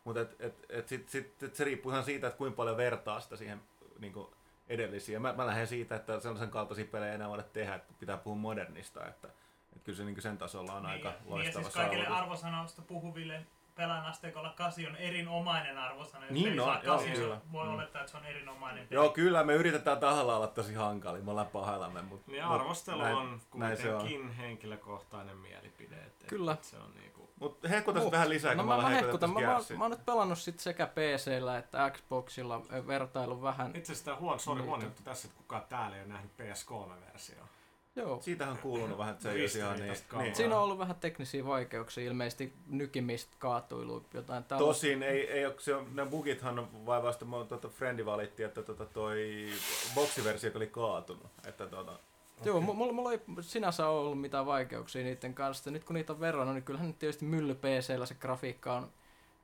S4: Mutta et, et, et sit, sit, et se riippuu ihan siitä, että kuinka paljon vertaa sitä siihen niin kuin edellisiin. Ja mä, mä lähden siitä, että sellaisen kaltaisia pelejä ei enää voida tehdä, että pitää puhua modernista. Että, että kyllä se niin kuin sen tasolla on aika
S3: niin, ja
S4: loistava
S3: siis kaikille
S4: saavutus.
S3: arvosanoista puhuville pelaajan asteikolla 8 on erinomainen arvosana. Jos
S4: Niin
S3: peli
S4: on,
S3: saa
S4: joo, kyllä.
S3: Voi
S4: Mm.
S3: olettaa, että se on erinomainen.
S4: Joo, kyllä, me yritetään tahalla olla tosi hankalia, me ollaan pahaillamme, mutta
S1: Niin arvostelu
S4: näin,
S1: on
S4: näin se on.
S1: kuitenkin henkilökohtainen mielipide. Et, et-
S12: Kyllä.
S1: et Se on niinku...
S4: Mut hehkutas vähän lisää,
S12: no
S4: kun
S12: mä, mä, hehkutan. Mä, mä, mä, oon nyt pelannut sit sekä PCllä että Xboxilla ö, vertailun vähän.
S1: Itse asiassa tämä huono, sorry,
S12: Niitä.
S1: huono juttu tässä, että kukaan täällä ei ole nähnyt PS3-versioa.
S12: Joo.
S4: Siitähän on kuulunut vähän, että se ei olisi ihan niin. Niin.
S12: Siinä on ollut vähän teknisiä vaikeuksia, ilmeisesti nykimistä, kaatuilu, jotain tällaista.
S4: Tosin ei, ei ole, se on, ne bugithan on vai vasta, mun tota, friendi valitti, että tota, toi boksiversio oli kaatunut. Että, tota,
S12: Joo, mu- mulla, mulla ei sinänsä ole ollut mitään vaikeuksia niiden kanssa. Nyt kun niitä on verrannut, niin kyllähän nyt tietysti mylly PCllä se grafiikka on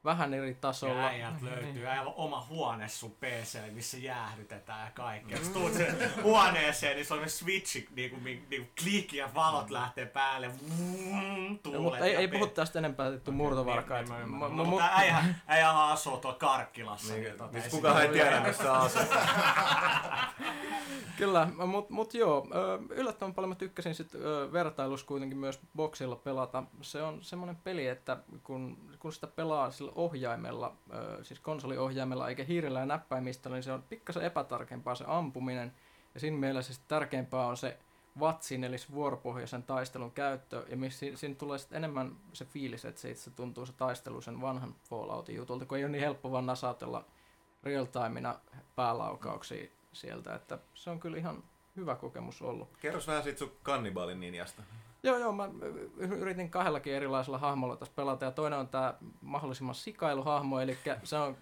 S12: vähän eri tasolla.
S1: Ja äijältä löytyy aivan oma huone sun PC, missä jäähdytetään ja kaikkea. Jos tuut sen huoneeseen, niin se on ne switchi, niinku, niinku klikki ja valot lähtee päälle. Vuum,
S12: Ja,
S1: tuulet
S12: mutta ei, ei puhu tästä enempää, että murtovarkaat.
S1: Niin, niin,
S12: Mu-
S1: mä
S12: mu-
S1: ymmärrän.
S12: mu-
S1: Mutta äijä, äijähän asuu tuolla Karkkilassa.
S4: Niin,
S1: Niin, tota,
S4: niin
S1: ei
S4: kukaan ei tiedä, missä asuu.
S12: Kyllä, mutta mut joo, ö, yllättävän paljon mä tykkäsin sit ö, vertailussa kuitenkin myös boksilla pelata. Se on semmoinen peli, että kun, kun sitä pelaa sillä ohjaimella, ö, siis konsoliohjaimella eikä hiirellä ja näppäimistä, niin se on pikkasen epätarkempaa se ampuminen. Ja siinä mielessä sit tärkeämpää on se vatsin, eli se vuoropohjaisen taistelun käyttö, ja missä siinä, tulee sit enemmän se fiilis, että se itse tuntuu se taistelu sen vanhan Falloutin jutulta, kun ei ole niin helppo vaan nasatella real-timina päälaukauksia sieltä, että se on kyllä ihan hyvä kokemus ollut.
S4: Kerros vähän siitä sun kannibaalin ninjasta.
S12: Joo, joo, mä yritin kahdellakin erilaisella hahmolla tässä pelata, ja toinen on tämä mahdollisimman sikailuhahmo, eli se on,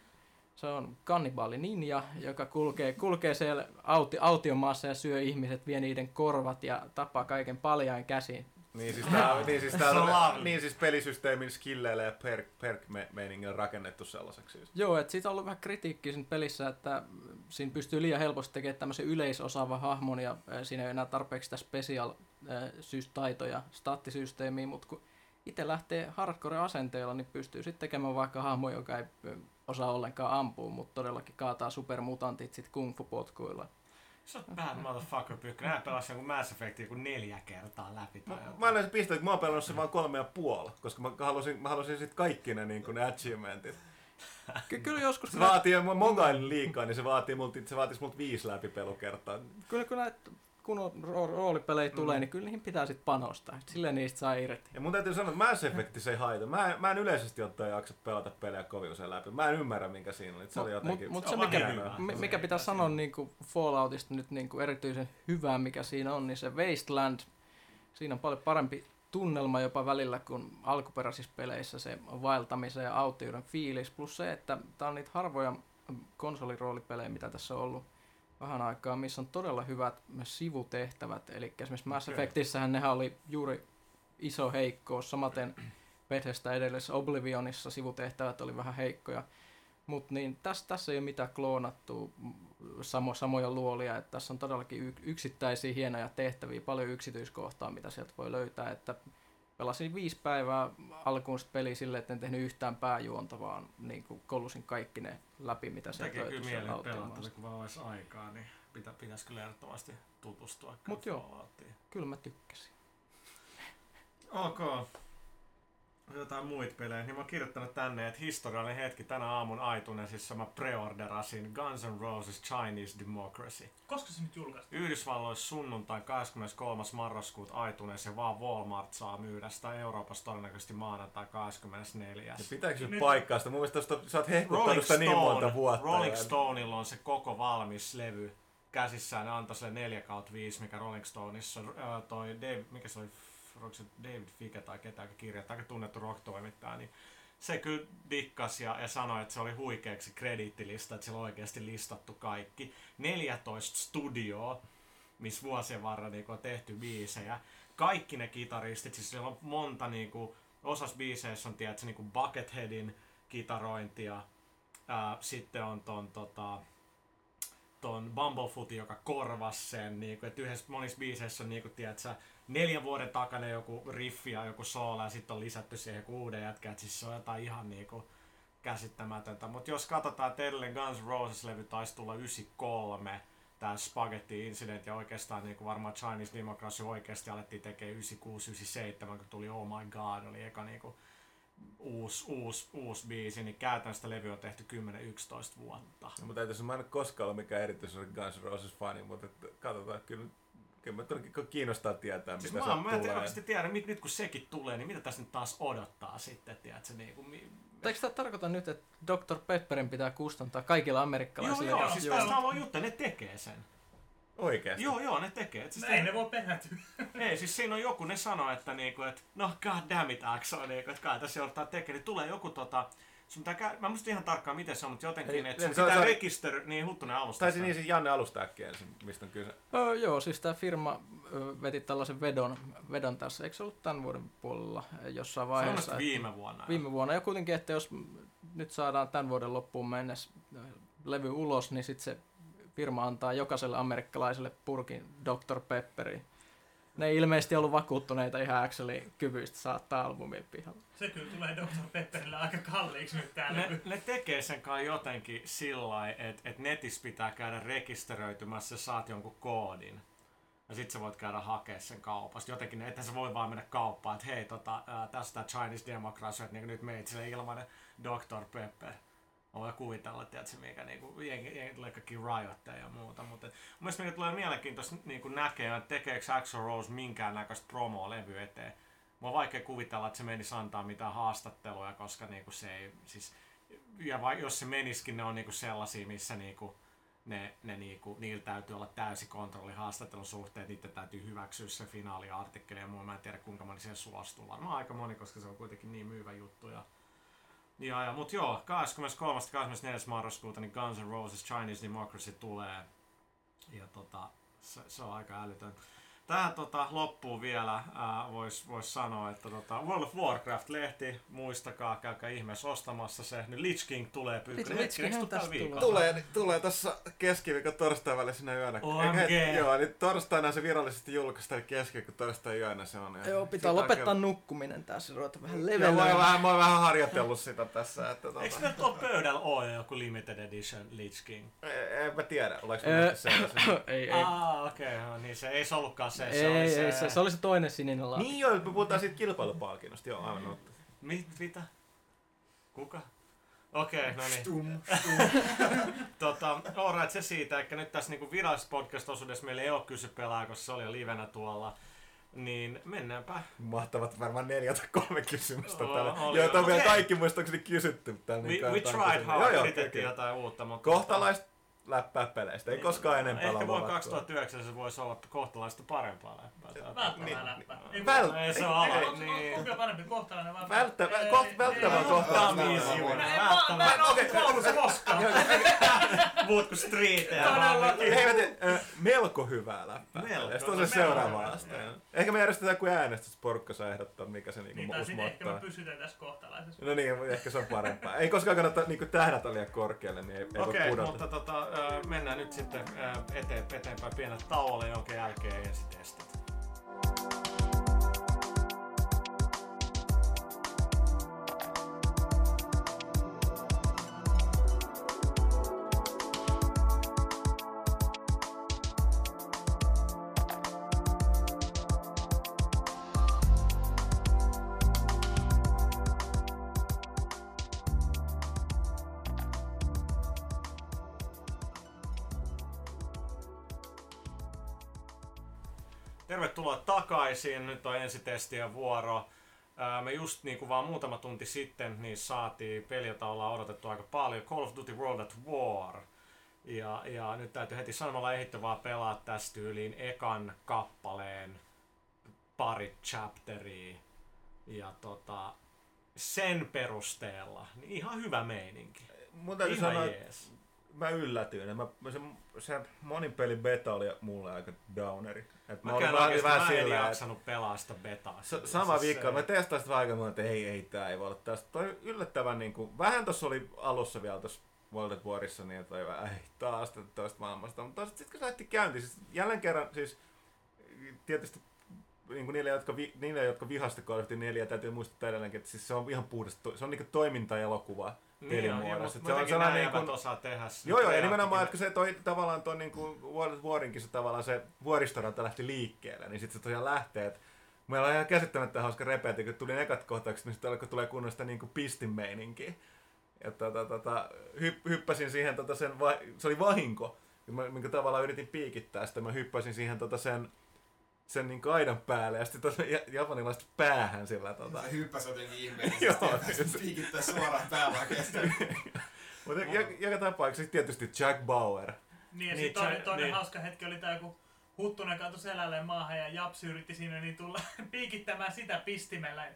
S12: se on kannibaali ninja, joka kulkee, kulkee siellä auti, autiomaassa ja syö ihmiset, vie niiden korvat ja tappaa kaiken paljain käsiin.
S4: Niin siis, tää, niin siis, tää on, niin siis pelisysteemin skilleillä ja perk, perk me, rakennettu sellaiseksi. Siis.
S12: Joo, että siitä on ollut vähän kritiikkiä siinä pelissä, että siinä pystyy liian helposti tekemään tämmöisen yleisosaava hahmon ja siinä ei enää tarpeeksi sitä special systaitoja, staattisysteemiä, mutta kun itse lähtee hardcore-asenteella, niin pystyy sitten tekemään vaikka hahmo, joka ei osaa ollenkaan ampua, mutta todellakin kaataa supermutantit sitten kung fu potkuilla.
S1: Sä oot bad motherfucker, Pyykkä. Nää pelasin joku Mass Effectin joku neljä kertaa läpi. Tai jotain.
S4: Mä olen pistää, että mä oon pelannut sen vaan kolme ja puoli, koska mä halusin, mä halusin sit kaikki ne, niin ne achievementit.
S12: Ky- kyllä joskus...
S4: Se vaatii, mä mogailin liikaa, niin se vaatii multa, se vaatisi multa viisi läpipelukertaa.
S12: Kyllä kun näet kun roolipelejä tulee,
S4: Mm.
S12: niin kyllä niihin pitää sitten panostaa. Silleen niistä saa irti.
S4: Ja mun täytyy sanoa, että Mass Effect se ei haita. Mä, en- mä en yleisesti ottaen jaksa pelata pelejä kovin usein läpi. Mä en ymmärrä, minkä siinä oli. Se oli jotenkin...
S12: Mutta se, mikä, mi- mikä pitää sanoa niin kuin Falloutista nyt niin kuin erityisen hyvää, mikä siinä on, niin se Wasteland, siinä on paljon parempi tunnelma jopa välillä kuin alkuperäisissä peleissä, se vaeltamisen ja autioiden fiilis, plus se, että tämä on niitä harvoja konsoliroolipelejä, mitä tässä on ollut vähän aikaa, missä on todella hyvät sivutehtävät, eli esimerkiksi Mass
S4: Okei.
S12: Effectissähän nehän oli juuri iso heikkous, samaten Bethesda edellisessä Oblivionissa sivutehtävät oli vähän heikkoja, mutta niin tässä, tässä ei ole mitään kloonattua mm, samo, samoja luolia, että tässä on todellakin yksittäisiä hienoja tehtäviä, paljon yksityiskohtaa, mitä sieltä voi löytää, että pelasin viisi päivää alkuun sitä peliä silleen, että en tehnyt yhtään pääjuonta, vaan niin kuin kaikki ne läpi, mitä sieltä
S1: Tekee kyllä
S12: löytyi
S1: mieli
S12: sieltä
S1: pelata, kun vaan olisi aikaa, niin pitä, pitäisi kyllä ehdottomasti tutustua.
S12: Mut
S1: kyllä
S12: joo. Kyllä mä tykkäsin.
S1: Ok. Jotain muita pelejä, niin mä oon kirjoittanut tänne, että historiallinen hetki tänä aamun iTunesissa mä preorderasin Guns N' Roses Chinese Democracy.
S3: Koska se nyt julkaistiin?
S1: Yhdysvalloissa sunnuntai 23. marraskuuta iTunes ja vaan Walmart saa myydä sitä Euroopassa todennäköisesti maanantai 24.
S4: Ja pitääkö se nyt paikkaa sitä? Mun mielestä tosta, sä oot hehkuttanut
S1: Rolling
S4: sitä niin monta vuotta.
S1: Rolling
S4: ja-
S1: Stoneilla on se koko valmis levy käsissään. Ne antoi sille 4 kautta 5, mikä Rolling Stoneissa on. Ää, toi Dave, mikä se oli, onko se David Ficke tai ketä, joka kirjoittaa, aika tunnettu rock-toimittaja, niin se kyllä dikkas ja, ja sanoi, että se oli huikeaksi krediittilista, että siellä on oikeasti listattu kaikki. 14 studioa, missä vuosien varrella niin on tehty biisejä. Kaikki ne kitaristit, siis siellä on monta niin kuin, osassa biiseissä on tiedätkö, niin kuin Bucketheadin kitarointia. Ää, sitten on ton, tota, ton Bumblefootin, joka korvasi sen. Niin kuin, että yhdessä monissa biiseissä on niin kuin, tiedätkö, neljän vuoden takana joku riffi ja joku soola ja sitten on lisätty siihen joku uuden jätkä. että Siis se on jotain ihan niin kuin, käsittämätöntä. Mutta jos katsotaan, että edellinen Guns Roses-levy taisi tulla 93, tämä Spaghetti Incident ja oikeastaan niin kuin varmaan Chinese Democracy oikeasti alettiin tekemään 96-97, kun tuli Oh My God, oli eka niin kuin uusi, uusi, uusi biisi, niin käytännössä sitä levy on tehty 10-11 vuotta.
S4: No, mutta täytyy mä en ole koskaan ollut mikään erityisen Guns Roses fani, mutta katsotaan, kyllä, kyllä mä todellakin kiinnostaa tietää,
S1: Siis
S4: mitä
S1: mä, mä en
S4: tulee.
S1: oikeasti tiedä, nyt, nyt kun sekin tulee, niin mitä tässä nyt taas odottaa sitten, tiedätkö, niin kuin, mi-
S12: eikö tämä tarkoita nyt, että Dr. Pepperin pitää kustantaa kaikilla
S1: Joo,
S12: amerikkalaisille?
S1: joo, siis tästä haluan juttu, ne tekee sen.
S4: Oikeesti?
S1: Joo, joo, ne tekee. Et siis
S3: ei ne voi perätyä. (laughs)
S1: Ei, siis siinä on joku, ne sanoo, että niinku, et, no god damn it, Axo, niinku, että kai tässä joudutaan tekemään, niin tulee joku tota, sun pitää käy, mä en muista ihan tarkkaan miten se on, mutta jotenkin, että sun
S4: se on-
S1: pitää
S4: se
S1: rekister, niin Huttunen alusta.
S4: Taisi niin siis Janne alusta äkkiä ensin, mistä on kyse.
S12: Öö, joo, siis tämä firma ö, veti tällaisen vedon, vedon tässä, eikö se ollut tämän vuoden puolella ö, jossain
S1: Se on
S12: vaiheessa?
S1: mielestäni
S12: että-
S1: viime vuonna.
S12: Viime vuonna, ja kuitenkin, että jos nyt saadaan tämän vuoden loppuun mennessä levy ulos, niin sitten se firma antaa jokaiselle amerikkalaiselle purkin Dr. Pepperi. Ne ei ilmeisesti ollut vakuuttuneita ihan Axelin kyvyistä saattaa albumia pihalle.
S3: Se kyllä tulee Dr. Pepperille aika kalliiksi nyt täällä.
S1: Ne, ne tekee sen kai jotenkin sillä lailla, että et netissä pitää käydä rekisteröitymässä, sä saat jonkun koodin. Ja sit sä voit käydä hakea sen kaupasta. Jotenkin, että sä voi vaan mennä kauppaan, että hei, tota, ää, tästä Chinese Democracy, että niin nyt meit sille ilmanen Dr. Pepper. Mä voin kuvitella, se mikä niinku, jengi, jengi tulee kaikki riotteja ja muuta, mutta mun mielestä mikä tulee mielenkiintoista niinku näkee, että tekeekö Axl Rose minkäännäköistä promoa levy eteen. Mä on vaikea kuvitella, että se menisi antaa mitään haastatteluja, koska niinku se ei, siis, ja vai, jos se meniskin, ne on niinku sellaisia, missä niinku, ne, ne niinku, niillä täytyy olla täysi kontrolli haastattelun suhteen, niiden täytyy hyväksyä se finaaliartikkeli ja muu. Mä en tiedä kuinka moni siihen suostuu. Varmaan aika moni, koska se on kuitenkin niin myyvä juttu. Ja, ja, ja mut joo, 23. 24. marraskuuta niin Guns N' Roses Chinese Democracy tulee. Ja tota, se, se on aika älytön. Tähän tota, loppuun vielä voisi vois sanoa, että tota, World of Warcraft-lehti, muistakaa, käykää ihmeessä ostamassa se. Nyt Lich King tulee pyykkönen.
S12: Lich Kinghän tästä tulee.
S4: Tulee, tulee tässä keskiviikon torstain välisenä yönä.
S1: OMG.
S4: Eikä- Joo, niin torstaina se virallisesti julkaistaan, keskiviikon torstain yönä se on.
S12: Joo, pitää lopettaa
S4: kyllä-
S12: nukkuminen tässä, ruveta vähän
S4: Joo, mä vähän, mä oon vähän harjoitellut sitä tässä. Että, tota,
S1: Eikö ne tuolla pöydällä ole joku limited edition Lich King?
S4: E- En mä tiedä, oliko mä sellaisen. (coughs)
S12: ei, ei.
S1: Ah, okei, okay, niin se ei se ollutkaan se.
S12: Ei,
S1: se, oli
S12: ei,
S1: se,
S12: se, se oli se toinen sininen laatikko.
S4: Niin joo, me puhutaan siitä kilpailupalkinnosta, joo, aivan totta.
S1: Mi, mitä? Kuka? Okei, okay, no niin.
S8: Stum, (laughs)
S1: tota, alright, se siitä, että nyt tässä niinku virallisessa podcast-osuudessa meillä ei ole kysy pelaa, koska se oli jo livenä tuolla. Niin mennäänpä.
S4: Mahtavat varmaan neljä tai kolme kysymystä
S1: Oo,
S4: täällä.
S1: oli
S4: Joita on vielä
S1: Okei.
S4: kaikki muistaakseni kysytty. Täällä,
S1: We,
S4: niin
S1: we tried hard,
S4: Joo, joo,
S1: yritettiin
S4: kyllä.
S1: jotain uutta, mutta...
S4: Kohtalaista läppää peleistä. Ei koskaan enempää
S1: Ehkä vuonna
S4: luvattua.
S1: 2009 se voisi olla kohtalaista parempaa läppää.
S3: Välttävää läppä. Ei,
S4: Väl-
S1: Ei se ole ala. Niin.
S3: kumpi on parempi kohtalainen vai
S4: Välttävä,
S3: Ei,
S4: koht,
S3: ei,
S4: välttävä
S3: ei,
S4: kohtalaista.
S3: ei,
S1: Tamisivuinen,
S3: Mä en oo koulussa koskaan.
S1: Muut kuin.
S3: Todellakin.
S4: Hei, äh, melko hyvää läppää.
S1: Melko.
S4: On se seuraava aste. Ehkä me järjestetään kuin äänestys, porukka saa ehdottaa, mikä se niinku
S3: Niin,
S4: uusi
S3: sitten ehkä me pysytään tässä kohtalaisessa.
S4: No niin, ehkä se on parempaa. Ei koskaan kannata niinku tähdätä liian korkealle, niin ei, ei
S1: Okei,
S4: voi pudota.
S1: mutta tota, mennään nyt sitten eteenpäin pienet tauolle, jonka jälkeen ensitestit. Takaisin. Nyt on ensitestien vuoro. Me just niin kuin vaan muutama tunti sitten niin saatiin peli, jota ollaan odotettu aika paljon. Call of Duty World at War. Ja, ja nyt täytyy heti sanomalla ehditty vaan pelaa tästä tyyliin ekan kappaleen pari chapteria. Ja tota, sen perusteella niin ihan hyvä meininki.
S4: Mun täytyy
S1: ihan
S4: sanoa,
S1: jees.
S4: Mä yllätyin. Mä, mä se, se monin pelin beta oli mulle aika downeri. Et mä,
S1: Mäkään
S4: olin
S1: oikeesti,
S4: vähän
S1: mä en jaksanut pelaa sitä betaa.
S4: Sa- sama viikko. Mä testaan sitä aika että ei, ei, tää ei voi olla tästä. Toi yllättävän niinku, vähän tossa oli alussa vielä tossa World at Warissa niin, että vähän, ei taas tätä toista maailmasta. Mutta sitten sit, kun se lähti käyntiin, siis jälleen kerran siis tietysti niin kuin niille, jotka, vi, niille, jotka vihasta Call of Duty 4, täytyy muistuttaa edelleenkin, että siis se on ihan puhdas, to- se on niinku toimintaelokuva
S1: Niin ja
S4: pelimuodossa. Et se on sellainen niin
S1: jäbät osaa tehdä
S4: Joo, joo, ja nimenomaan, että se toi tavallaan tuon niin kuin Warinkin se tavallaan se vuoristoranta lähti liikkeelle, niin sitten se tosiaan lähtee, että Meillä on ihan käsittämättä hauska repeäti, kun tuli ekat kohtaukset, niin sitten alkoi tulee kunnon sitä niin pistinmeininkiä. Ja tota, tota, hypp, hyppäsin siihen, tota sen, va, se oli vahinko, minkä tavallaan yritin piikittää sitä, mä hyppäsin siihen tota sen, sen niin aidan päälle ja sitten tota ja- japanilaista päähän sillä tota.
S8: Se (laughs) hyppäsi jotenkin ihmeellisesti
S4: Joo.
S8: ja piikittää suoraan päällä kestänyt. (laughs)
S4: Mutta joka, joka tapauksessa tietysti Jack Bauer.
S3: Niin, ja
S1: Niin,
S3: sitten toinen,
S1: se-
S3: toinen
S1: niin.
S3: hauska hetki oli tää, kun Huttunen kaatui selälleen maahan ja Japsi yritti siinä niin tulla (laughs) piikittämään sitä pistimellä.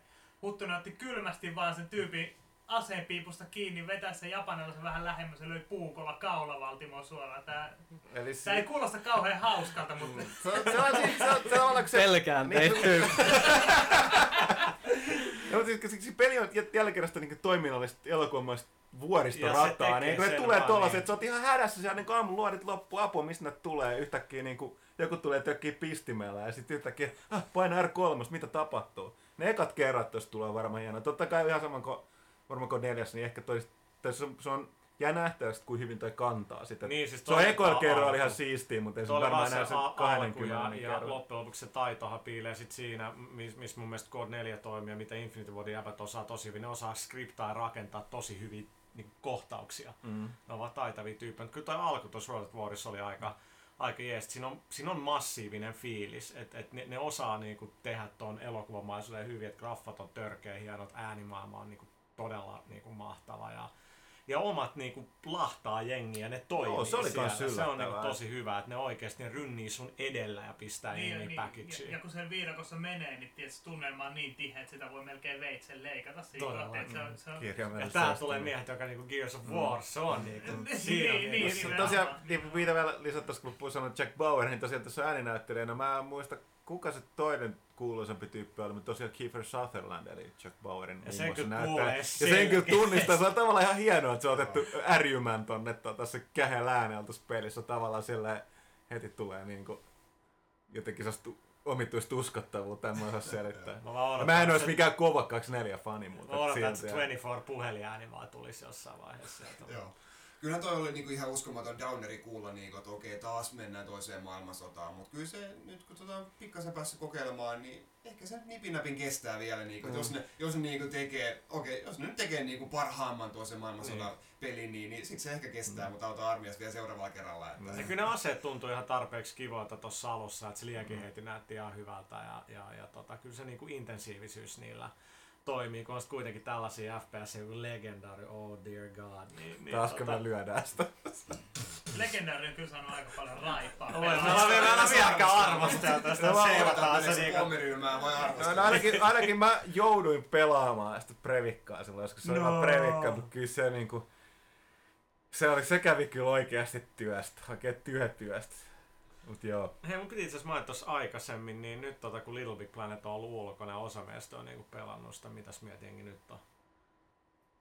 S3: Huttunen otti kylmästi vaan sen tyypin aseenpiipusta kiinni, vetää sen japanilaisen vähän lähemmäs ja löi puukolla kaulavaltimoon suoraan. Tää,
S4: Eli
S3: tää ei kuulosta kauhean hauskalta, mutta...
S4: Se on, se on, siis- se on, se on, se...
S12: Pelkään
S4: Niin,
S12: teitä.
S4: Ja, (laughs) mutta siis, siis, siis peli on jä- jälleen kerran sitä niin toiminnallista
S1: se
S4: vuoristorataa, niin kun ne tulee
S1: vaan,
S4: tollaset,
S1: niin.
S4: että sä oot ihan hädässä siellä niin aamun luodit loppu, apua, mistä ne tulee yhtäkkiä niin kuin, joku tulee tökkii pistimellä ja sitten yhtäkkiä, ah, paina R3, mitä tapahtuu? Ne ekat kerrat tuossa tulee varmaan hienoa. Totta kai ihan saman kuin varmaan kuin neljäs, niin ehkä toi, se, on, se on jää nähtävästi, kuin hyvin toi kantaa sitä.
S1: Niin, siis
S4: se on ekoilla
S1: alku.
S4: kerroilla ihan siistiä, mutta ei se varmaan enää
S1: se
S4: se
S1: a- alku
S4: 20
S1: ja, ja
S4: kerran.
S1: loppujen lopuksi se taitohan piilee sit siinä, missä mis mun mielestä Code 4 toimii ja mitä Infinity Wardin jäbät osaa tosi hyvin. Ne osaa skriptaa ja rakentaa tosi hyviä niin kohtauksia.
S4: Mm.
S1: Ne ovat taitavia tyyppejä. Kyllä toi alku tuossa World Warissa oli aika, aika jees. Siinä on, siinä on massiivinen fiilis, että et ne, ne, osaa niinku tehdä ton elokuvamaisuuden hyvin, että graffat on törkeä hienot, äänimaailma on niinku todella niinku mahtava ja ja omat niinku plahtaa jengiä, ne toimii
S4: Joo, se oli
S1: siellä. Se on niinku tosi hyvä, että ne oikeesti ne rynnii sun edellä ja pistää niin, jengiä
S3: ja,
S1: packageen.
S3: ja, kun sen viidakossa menee, niin tietysti tunnelma on niin tiheä, että sitä voi melkein veitsen leikata siinä
S1: Todella.
S3: että se on, se on,
S1: Ja tää tulee miehet, joka niinku Gears of War, se on niinku, (laughs) siinä
S3: Niin,
S1: niinku
S3: niin,
S1: se-
S3: niin,
S4: tosiaan, niin mitä vielä lisättäisiin, kun puhuin sanoa Jack Bauer, niin tosiaan tässä ääninäyttelijänä, mä en muista kuka se toinen kuuluisampi tyyppi oli, mutta tosiaan Kiefer Sutherland, eli Jack Bauerin
S1: Ja
S4: muun
S1: sen
S4: muassa
S1: kyllä kuulee
S4: Ja sen kyllä tunnistaa, se on tavallaan ihan hienoa, että se on otettu ärjymään tonne se kähellä äänellä tuossa pelissä, tavallaan silleen heti tulee niinku jotenkin sellaista omituista uskottavuutta, en mä osaa selittää.
S1: Mä odotan,
S4: mä en olisi
S1: se-
S4: mikään kova 24 fani, mutta
S1: Mä odotan, että se
S4: silti-
S1: 24 puheliääni vaan tulisi jossain vaiheessa.
S8: Joo. Kyllähän toi oli niinku ihan uskomaton downeri kuulla, niinku, että okei, taas mennään toiseen maailmansotaan. Mutta kyllä se, nyt kun tota, pikkasen päässyt kokeilemaan, niin ehkä se nipinäpin kestää vielä. Niinku, mm. Jos ne, jos ne niinku tekee, okei, jos ne nyt tekee niinku parhaamman toisen maailmansodan
S1: Niin.
S8: pelin, niin, niin sit se ehkä kestää, mm. mutta auta armias vielä seuraavalla kerralla. Että...
S1: Ja kyllä ne aseet tuntui ihan tarpeeksi kivoilta tuossa alussa, että se liekinheiti näytti ihan hyvältä ja, ja, ja tota, kyllä se niinku intensiivisyys niillä toimii, kun on kuitenkin tällaisia FPS, joku legendaari, oh dear god. Niin, niin,
S4: Taasko me lyödään sitä?
S3: Legendaari on kyllä saanut aika paljon raipaa.
S1: Oi, me ollaan vielä- me ollaan vieläkään arvosteltu sitä,
S4: No, mä
S1: seivataan
S8: se niinku... Pommiryhmää voi arvostella.
S4: No, ainakin, ainakin mä jouduin pelaamaan sitä Previkkaa silloin, joskus se oli
S1: No.
S4: vaan Previkka, mutta kyllä se niinku... Se, oli, se kävi kyllä oikeasti työstä, oikein työtyöstä. Mut joo.
S1: Hei, mun piti itse asiassa mainita tuossa aikaisemmin, niin nyt tota, kun Little Big Planet on ollut ulkona ja osa meistä on niinku pelannut sitä, mitäs mietinkin nyt on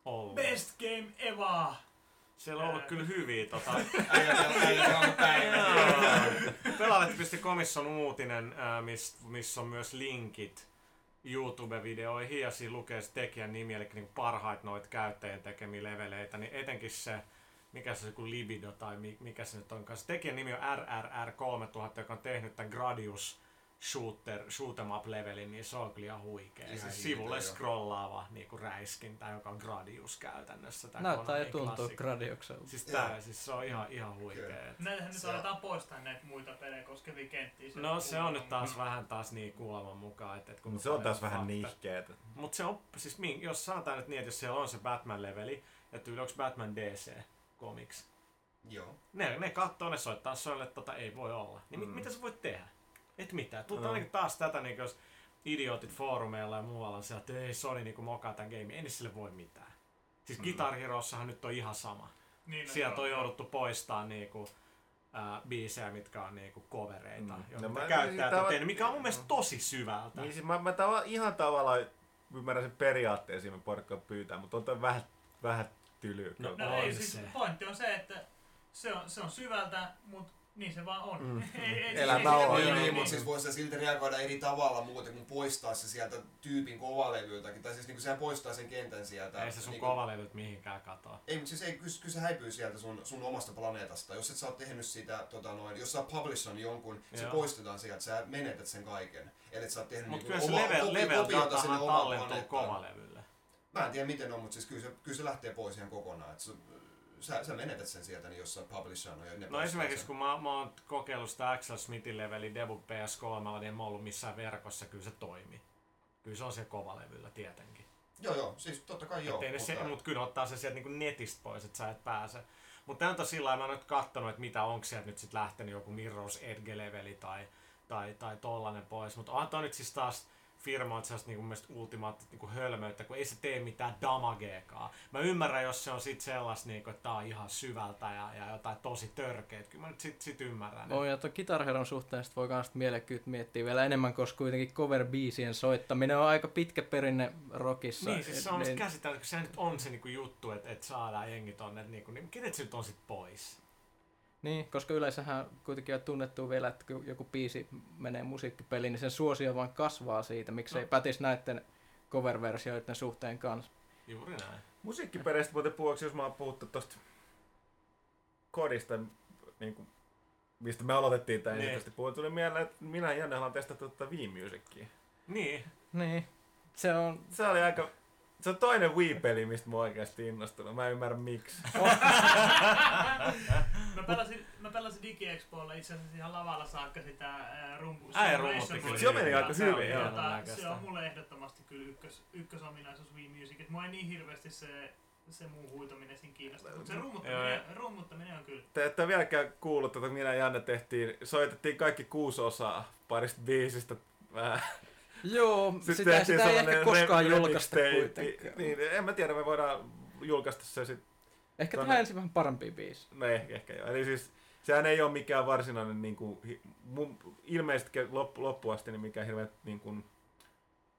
S1: ollut.
S3: Best game ever!
S1: Siellä on ollut kyllä hyviä tota... (laughs)
S8: äijä on päivä.
S1: Pelaalet.comissa on uutinen, missä on myös linkit YouTube-videoihin ja siinä lukee se tekijän nimi, eli niin parhaita noita käyttäjien tekemiä leveleitä, niin etenkin se, mikä se on, joku Libido tai mi- mikä se nyt onkaan. Se tekijän nimi on RRR3000, joka on tehnyt tämän Gradius shooter, shoot 'em up levelin, niin se on kyllä ihan huikea.
S8: Ihan
S1: Siis
S8: hiiltä,
S1: sivulle
S8: joo.
S1: scrollaava niin kuin räiskintä, joka on Gradius käytännössä. Tää
S12: Näyttää ja tuntuu. Gradiukselta.
S1: Siis, tää, siis se on ihan, ihan huikea.
S3: Näitähän nyt
S8: Se-
S3: aletaan poistaa näitä muita pelejä koskevia kenttiä.
S1: No se on nyt taas vähän taas niin kuuleman mukaan. Että, että kun
S4: Se on taas vähän nihkeetä.
S1: Mutta se on, siis jos sanotaan nyt niin, että jos siellä on se Batman-leveli, ja tyyli onko Batman DC Comics,
S8: Joo.
S1: ne, ne kattoo, ne soittaa että tota ei voi olla. Niin mm.
S4: Mm.
S1: mitä sä voit tehdä? Et mitään. Tuut
S4: No.
S1: ainakin taas tätä, niin jos idiotit foorumeilla ja muualla on sieltä, että ei Sony niin mokaa tämän game, ei sille voi mitään. Siis mm. Guitar Herossahan nyt on ihan sama.
S3: Niin, no
S1: Sieltä
S3: joo.
S1: on jouduttu poistaa niinku, ää, biisejä, mitkä on niinku covereita,
S4: Mm. No
S1: joita
S4: mä-
S1: käyttäjät on
S4: tava-
S1: tehnyt, mikä on mun mielestä tosi syvältä.
S4: Niin siis mä, mä tava, ihan tavallaan ymmärrän sen periaatteen siinä porukkaa pyytää, mutta on vähän, vähän tylyä.
S1: No,
S3: No
S1: on
S3: ei, siis
S1: se.
S3: pointti on se, että se on, se on syvältä, mutta niin se vaan on.
S4: Mm. (laughs)
S3: ei, ei,
S4: Elämä
S3: ei,
S4: on.
S3: ei,
S8: Niin,
S3: ei,
S8: niin,
S3: ei,
S8: mutta siis voisi se silti reagoida eri tavalla muuten kuin poistaa se sieltä tyypin kovalevyltäkin. Tai siis niin kuin sehän poistaa sen kentän sieltä.
S1: Ei se sun
S8: niin
S1: kovalevyt mihinkään katoa.
S8: Ei, mutta siis ei, kyllä, kyllä se häipyy sieltä sun, sun omasta planeetasta. Jos et sä oot tehnyt sitä, tota noin, jos sä oot publishan jonkun, se
S1: Joo.
S8: poistetaan sieltä, sä menetät sen kaiken. Eli sä oot tehnyt
S1: Mutta
S8: niinku
S1: kyllä se level, level
S8: sinne
S1: tallentuu
S8: planeettaan.
S1: kovalevylle.
S8: Mä en tiedä miten on, mutta siis kyllä se, kyllä se lähtee pois ihan kokonaan. Et sä, sä, sä menetät sen sieltä, niin jos sä publishan ja ne
S1: No
S8: poistaa
S1: esimerkiksi
S8: sen.
S1: kun mä, mä oon kokeillut sitä Axel Smithin leveli debug PS3, niin en mä ollut missään verkossa, kyllä se toimi. Kyllä se on se kovalevyllä tietenkin.
S8: Joo, joo, siis totta kai joo.
S1: Ne se,
S8: mutta-
S1: mut kyllä ottaa se sieltä niinku netistä pois, että sä et pääse. Mutta tämä on sillä mä oon nyt kattonut, että mitä onko sieltä nyt sit lähtenyt joku Mirror's Edge-leveli tai, tai, tai tollanen pois. Mutta toi nyt siis taas firmoilta sellaista niinku mielestä ultimaattista niinku hölmöyttä, kun ei se tee mitään damageekaan. Mä ymmärrän, jos se on sit sellaista, niinku, että tää on ihan syvältä ja, ja jotain tosi törkeet. Kyllä mä nyt sit, sit ymmärrän.
S12: Oi, ja tuon Guitar Heron suhteen sit voi kans mielekkyyt miettiä vielä enemmän, koska kuitenkin cover-biisien soittaminen on aika pitkä perinne rockissa.
S1: Niin, siis se on
S12: Niin-
S1: käsittämätöntä, kun se nyt on se niinku juttu, että, että saadaan jengi tonne, niinku, niin kenet se nyt on sit pois?
S12: Niin, koska yleensähän kuitenkin on tunnettu vielä, että kun joku biisi menee musiikkipeliin, niin sen suosio vaan kasvaa siitä. Miksei
S1: No.
S12: pätis näiden cover-versioiden suhteen kanssa.
S1: Juuri näin.
S4: Musiikkipereistä muuten puhuksi, jos mä oon puhuttu tosta kodista, niin kuin, mistä me aloitettiin tämä
S1: Niin.
S4: ensimmäisesti puhua, tuli mieleen, että minä ja Janne ollaan testattu tätä Wii-musicia.
S1: Niin.
S12: Niin. Se on...
S4: Se oli aika... Se on toinen Wii-peli, mistä mä oikeasti innostunut. Mä en ymmärrä miksi. (laughs)
S3: Mä pelasin, mä pelasin DigiExpoilla itse asiassa ihan lavalla saakka sitä ää, rumpu.
S1: Äijä
S3: Simulation
S1: rummutti kyllä
S3: Boardia.
S4: Se meni aika hyvin, joo.
S3: Se on mulle ehdottomasti kyllä ykkös, ykkösominaisuus Wii Music. Et mua ei niin hirveästi se, se muu huitominen siinä kiinnosta. Mutta se rummuttaminen, rummuttaminen on kyllä.
S4: Te ette vieläkään kuullut, että minä ja Janne tehtiin, soitettiin kaikki kuusi osaa parista biisistä vähän.
S12: Joo,
S4: Sitten
S12: sitä, sitä ei ehkä koskaan julkaista kuitenkaan.
S4: Niin, en mä tiedä, me voidaan julkaista se sitten.
S12: Ehkä tehdään ensin vähän parempia biisi.
S4: No ehkä, ehkä joo. Eli siis sehän ei ole mikään varsinainen niin kuin, mun, ilmeisesti loppu, loppuasti niin mikään hirveän niin kuin,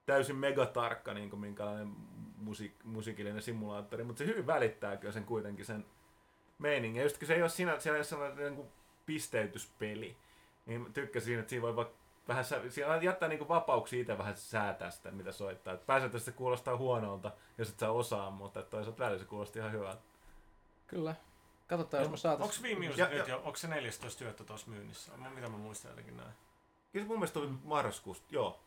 S4: täysin megatarkka niin kuin, minkälainen musiik, musiikillinen simulaattori, mutta se hyvin välittää kyllä sen kuitenkin sen meiningin. Ja just kun se ei ole siinä, siellä ei ole sellainen niin kuin pisteytyspeli, niin tykkäsin, että siinä voi vaan vähän, siinä jättää niin kuin vapauksia itse vähän säätää sitä, mitä soittaa. Pääsääntöisesti se kuulostaa huonolta, jos et sä osaa, mutta toisaalta välillä se kuulosti ihan hyvältä.
S12: Kyllä. Katsotaan, jos me saatais...
S1: Onko Wii Music
S4: Ja-
S1: nyt
S4: ja-
S1: jo, onko se 14 yötä tuossa myynnissä? Mä- Mitä mä muistan jotenkin näin?
S4: Kyllä se mun mielestä oli marraskuusta, joo.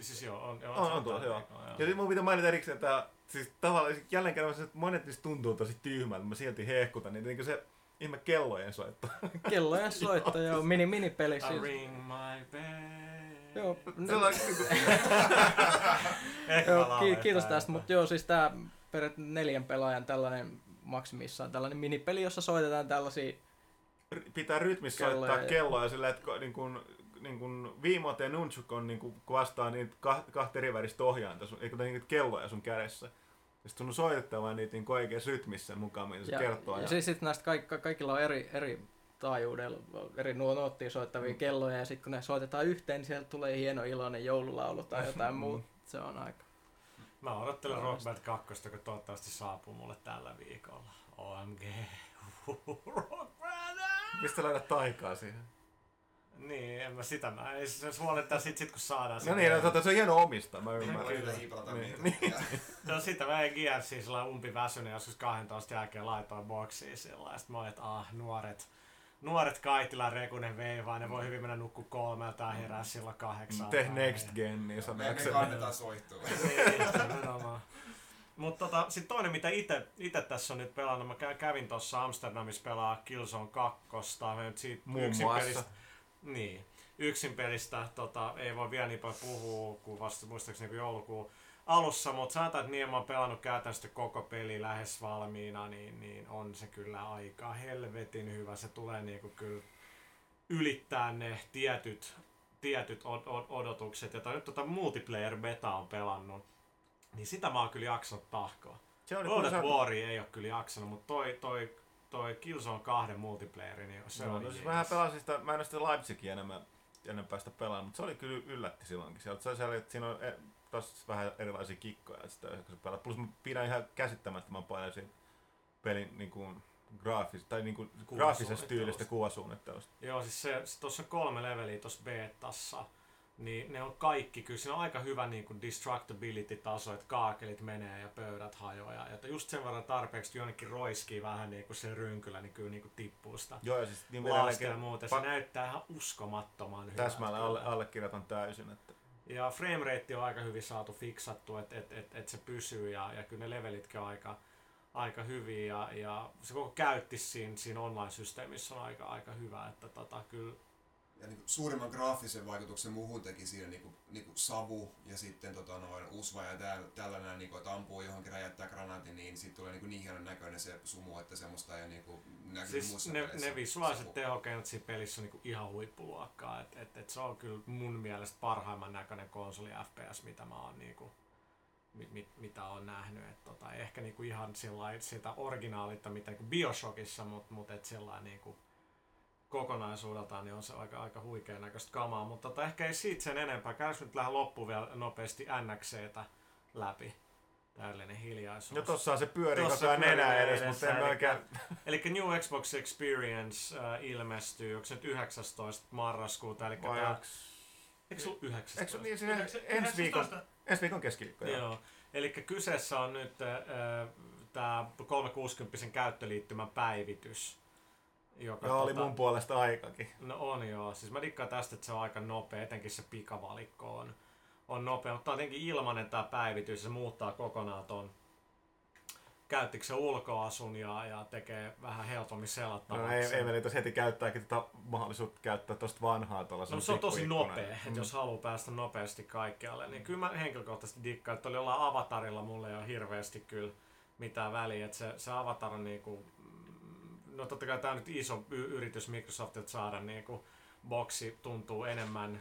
S1: Siis joo, on, joo,
S4: On, on tuolla,
S1: tällä
S4: joo. Ja sit mun pitää mainita erikseen tää, siis tavallaan jälleen kerran että monet niistä tuntuu tosi tyhmältä, mä silti hehkutan, niin, niin se ihme kellojen soitto. (laughs)
S12: Kellojen soitto, joo, mini, minipeli
S1: I
S12: siis.
S1: ring my bell.
S12: Joo,
S4: Sellainen niinku- (laughs)
S12: joo, ki- kiitos tästä, mutta joo, siis tää periaatteessa neljän pelaajan tällainen maksimissaan tällainen minipeli, jossa soitetaan tällaisia
S4: pitää rytmissä
S12: Kelloja
S4: soittaa
S12: ja-
S4: kelloja sillä, että niin kun, niin kun Viimot ja Nunchuk on niin kun vastaa niitä ka- kahta eri väristä ohjainta, sun, niitä kelloja sun kädessä. Ja sit sun on soitettava niitä niin oikeassa rytmissä mukaan, mitä se
S12: ja,
S4: kertoo.
S12: ja siis sit näistä ka- kaikilla on eri, eri taajuudella, eri nuo soittavia
S4: Mm.
S12: kelloja, ja sitten kun ne soitetaan yhteen, niin sieltä tulee hieno iloinen joululaulu tai (laughs) jotain
S4: Mm.
S12: muuta. Se on aika.
S1: Mä odottelen. Rock Band 2, joka toivottavasti saapuu mulle tällä viikolla. OMG. (laughs) Rock Band!
S4: Mistä löydät taikaa siihen?
S1: Niin, en mä sitä mä. Ei se se huolettaa sit, sit kun saadaan
S4: No niin, no, tota, se on hieno omistaa, mä
S1: Kyllä.
S4: ymmärrän.
S8: hiipalata
S4: Niin.
S8: niitä.
S1: No sitä mä en Gearsia sillä umpi väsynyt joskus 12 jälkeen laitoin boksiin sillä ja sit mä olin, että ah, nuoret, nuoret Kaitila Rekunen veivaa, ne voi hyvin mennä nukku kolmelta ja herää silloin kahdeksan.
S4: Tee next gen, niin
S8: Me, me
S4: sanoakseni.
S8: kannetaan soittua.
S1: Mutta tota, sitten toinen, mitä itse tässä on nyt pelannut, mä kä- kävin tuossa Amsterdamissa pelaa Killzone 2, mä nyt siitä
S4: Muun
S1: yksin
S4: muassa.
S1: pelistä, niin, yksin pelistä tota, ei voi vielä niin paljon puhua, kuin vasta muistaakseni niin joulukuun alussa, mutta sanotaan, että niin mä oon pelannut käytännössä koko peli lähes valmiina, niin, niin on se kyllä aika helvetin hyvä. Se tulee niinku kyllä ylittää ne tietyt, tietyt od- od- odotukset. Ja nyt tota multiplayer beta on pelannut, niin sitä mä oon kyllä jaksanut tahkoa.
S4: Se oli
S1: World
S4: se-
S1: War ei ole kyllä jaksanut, mutta toi, toi, toi Killzone 2 multiplayeri, niin se
S4: Joo,
S1: oli
S4: no siis pelasin sitä, mä en ole sitä Leipzigia enemmän enempää sitä pelannut, mutta se oli kyllä yllätti silloinkin. Sieltä se, se oli, että siinä on e, taas vähän erilaisia kikkoja, sitä, pelaa. Plus mä pidän ihan käsittämättömän paljon siinä pelin niin kuin, graafis, tai niin kuin, graafisesta tyylistä kuvasuunnittelusta.
S1: Joo, siis se, se tuossa on kolme leveliä tuossa betassa, niin ne on kaikki, kyllä siinä on aika hyvä niin kuin destructibility-taso, että kaakelit menee ja pöydät hajoaa. Ja että just sen verran tarpeeksi jonnekin roiskii vähän niin kuin se rynkylä, niin kyllä niin kuin tippuu sitä
S4: Joo, ja siis niin
S1: ja muuta. Se
S4: pa-
S1: näyttää ihan uskomattoman hyvältä.
S4: Täsmälleen alle,
S1: kyllä.
S4: allekirjoitan täysin. Että.
S1: Ja framerate on aika hyvin saatu fiksattu, että et, et, et se pysyy ja, ja kyllä ne levelitkin on aika, aika hyviä ja, ja se koko käyttis siinä, siinä online-systeemissä on aika, aika hyvä, että tota, kyllä
S8: Ja niin suurimman graafisen vaikutuksen muuhun teki siinä niin kuin, niin kuin savu ja sitten tota, noin usva ja tääl, tällainen, niin kuin, että ampuu johonkin räjäyttää granaatin, niin siitä tulee niin, kuin niin hienon näköinen se sumu, että semmoista ei niin kuin, näkyy
S1: Siis
S8: muissa
S1: ne,
S8: peleissä.
S1: ne visuaaliset tehokeinot siinä pelissä on niinku ihan huippuluokkaa. Et, et, et se on kyllä mun mielestä parhaimman näköinen konsoli FPS, mitä mä oon niinku, mit, mit, mitä on nähnyt. Et tota, ehkä niinku ihan sillai, sitä originaalit, mitä niinku Bioshockissa, mutta mut et sillai niinku kokonaisuudeltaan niin on se aika, aika huikean näköistä kamaa. Mutta tota, ehkä ei siitä sen enempää. Käydäänkö nyt lähden loppuun vielä nopeasti NXCtä läpi? Täydellinen hiljaisuus.
S4: No tossahan se pyörii
S1: Tossa
S4: koko
S1: pyörii
S4: nenää
S1: nenän
S4: edes, mutta en oikein-
S1: Eli New Xbox Experience äh, ilmestyy, onko se nyt 19. marraskuuta, eli
S4: Vai onks-
S1: Eikö se ollut 19?
S4: Eikö niin siinä ensi viikon, ensi viikon keskiviikko? joo.
S1: Joo. Eli kyseessä on nyt äh, tämä 360 käyttöliittymän päivitys. Joka,
S4: Joo, oli mun puolesta aikakin.
S1: No on joo. Siis mä dikkaan tästä, että se on aika nopea, etenkin se pikavalikko on, on nopea. Mutta jotenkin ilmanen tää päivitys se muuttaa kokonaan ton käyttikö se ulkoasun ja, ja tekee vähän helpommin selattavaksi.
S4: No ei, ei menitä heti käyttääkin tätä mahdollisuutta käyttää tosta vanhaa
S1: No se on tosi nopea, että
S4: Mm.
S1: jos haluaa päästä nopeasti kaikkialle, niin kyllä mä henkilökohtaisesti dikkaan, että oli jollain avatarilla mulle ei ole hirveästi kyllä mitään väliä, että se, se avatar on niinku, no totta kai tää on nyt iso y- yritys Microsoftilta saada niinku, boksi tuntuu enemmän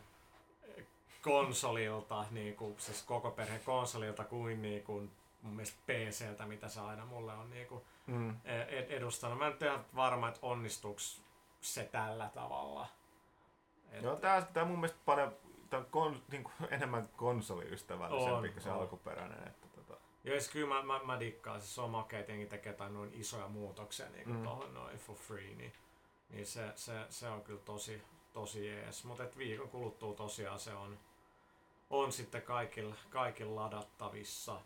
S1: eh, konsolilta, niinku, siis koko perheen konsolilta kuin niinku, mun mielestä PCltä, mitä se aina mulle on niinku,
S4: Mm.
S1: ed- edustanut. Mä en ihan varma, että onnistuuks se tällä tavalla.
S4: Joo, tää, tää mun mielestä panee tää on kon, (laughs) niinku, enemmän konsoliystävällisempi
S1: On,
S4: kuin se
S1: on.
S4: alkuperäinen. Että,
S1: Joo, siis kyllä mä, mä, mä dikkaan. Siis se on makea, jengi tekee jotain noin isoja muutoksia niin
S4: Mm.
S1: tohon noin for free, niin, niin se, se, se, on kyllä tosi, tosi jees. Mutta viikon kuluttua tosiaan se on, on sitten kaikilla, kaikilla ladattavissa.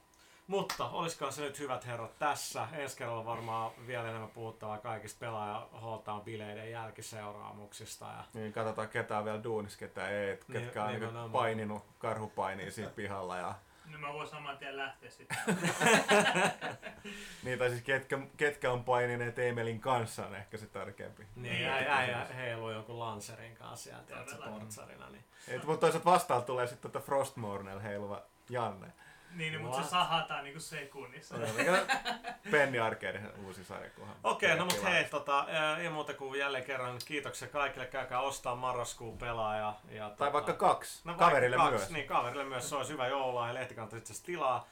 S1: Mutta olisikohan se nyt hyvät herrat tässä. Ensi kerralla varmaan vielä enemmän puhuttavaa kaikista pelaaja holtaan bileiden jälkiseuraamuksista. Ja...
S4: Niin, katsotaan ketä on vielä duunis, ketä ei. et
S1: Niin,
S4: Ketkä on niin, paininut karhupainia siinä pihalla. Ja,
S3: No mä voin saman tien lähteä sitten. (laughs)
S4: niin, tai siis ketkä, ketkä on painineet Emelin kanssa on ehkä se tärkeämpi.
S1: Niin, äijä, äijä heiluu jonkun Lancerin kanssa siellä, tiedätkö, portsarina. Niin.
S4: Et, mutta toisaalta vastaan tulee sitten tota Frostmournella heiluva Janne.
S3: Niin, niin mutta
S1: What?
S3: se sahataan niinku sekunnissa.
S4: Penny Arcaden uusi sarjakuva.
S1: Okei, no mut hei, tota, ää, ei muuta kuin jälleen kerran kiitoksia kaikille. Käykää ostaa marraskuun pelaaja. Ja,
S4: Tai
S1: tota,
S4: vaikka kaksi.
S1: No, vaikka
S4: Kaverille
S1: kaksi.
S4: myös.
S1: Niin, kaverille myös. Se olisi hyvä joulua ja lehti kannattaa itse asiassa tilaa.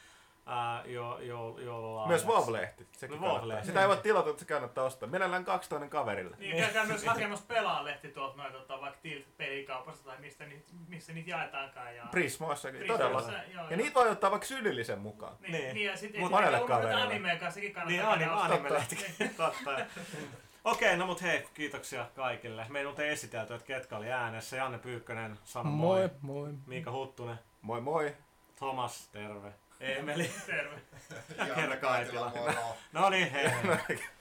S1: Ää, jo, jo, joululahjaksi.
S4: Myös Vov-lehti. Sekin
S1: No.
S4: Sitä ei voi tilata, että se kannattaa ostaa. Mielellään kaksi toinen kaverille.
S3: Niin, käykää myös hakemassa pelaalehti tuolta noin tota, vaikka Tilt-pelikaupasta tai mistä niitä, missä niitä jaetaankaan. Ja...
S4: Prismoissakin,
S3: Prismoissa,
S4: todella.
S3: joo,
S4: Ja
S3: joo.
S4: niitä voi ottaa vaikka sylillisen mukaan.
S3: Niin, niin. niin ja sitten
S4: monelle kaverille.
S3: animeen kanssa, sekin
S1: Niin,
S3: kannattaa
S1: anime,
S3: käydä
S1: anime-lehtikin. (laughs) Totta. Okei, no mut hei, kiitoksia kaikille. Me ei muuten esitelty, että ketkä oli äänessä. Janne Pyykkönen, sano moi.
S12: Moi, moi.
S1: Miika Huttunen.
S4: Moi moi.
S1: Thomas, terve. Emeli.
S3: Terve.
S1: Ja
S8: Janne
S1: Kerro
S8: Kaitila.
S1: No niin, hei. hei. (laughs)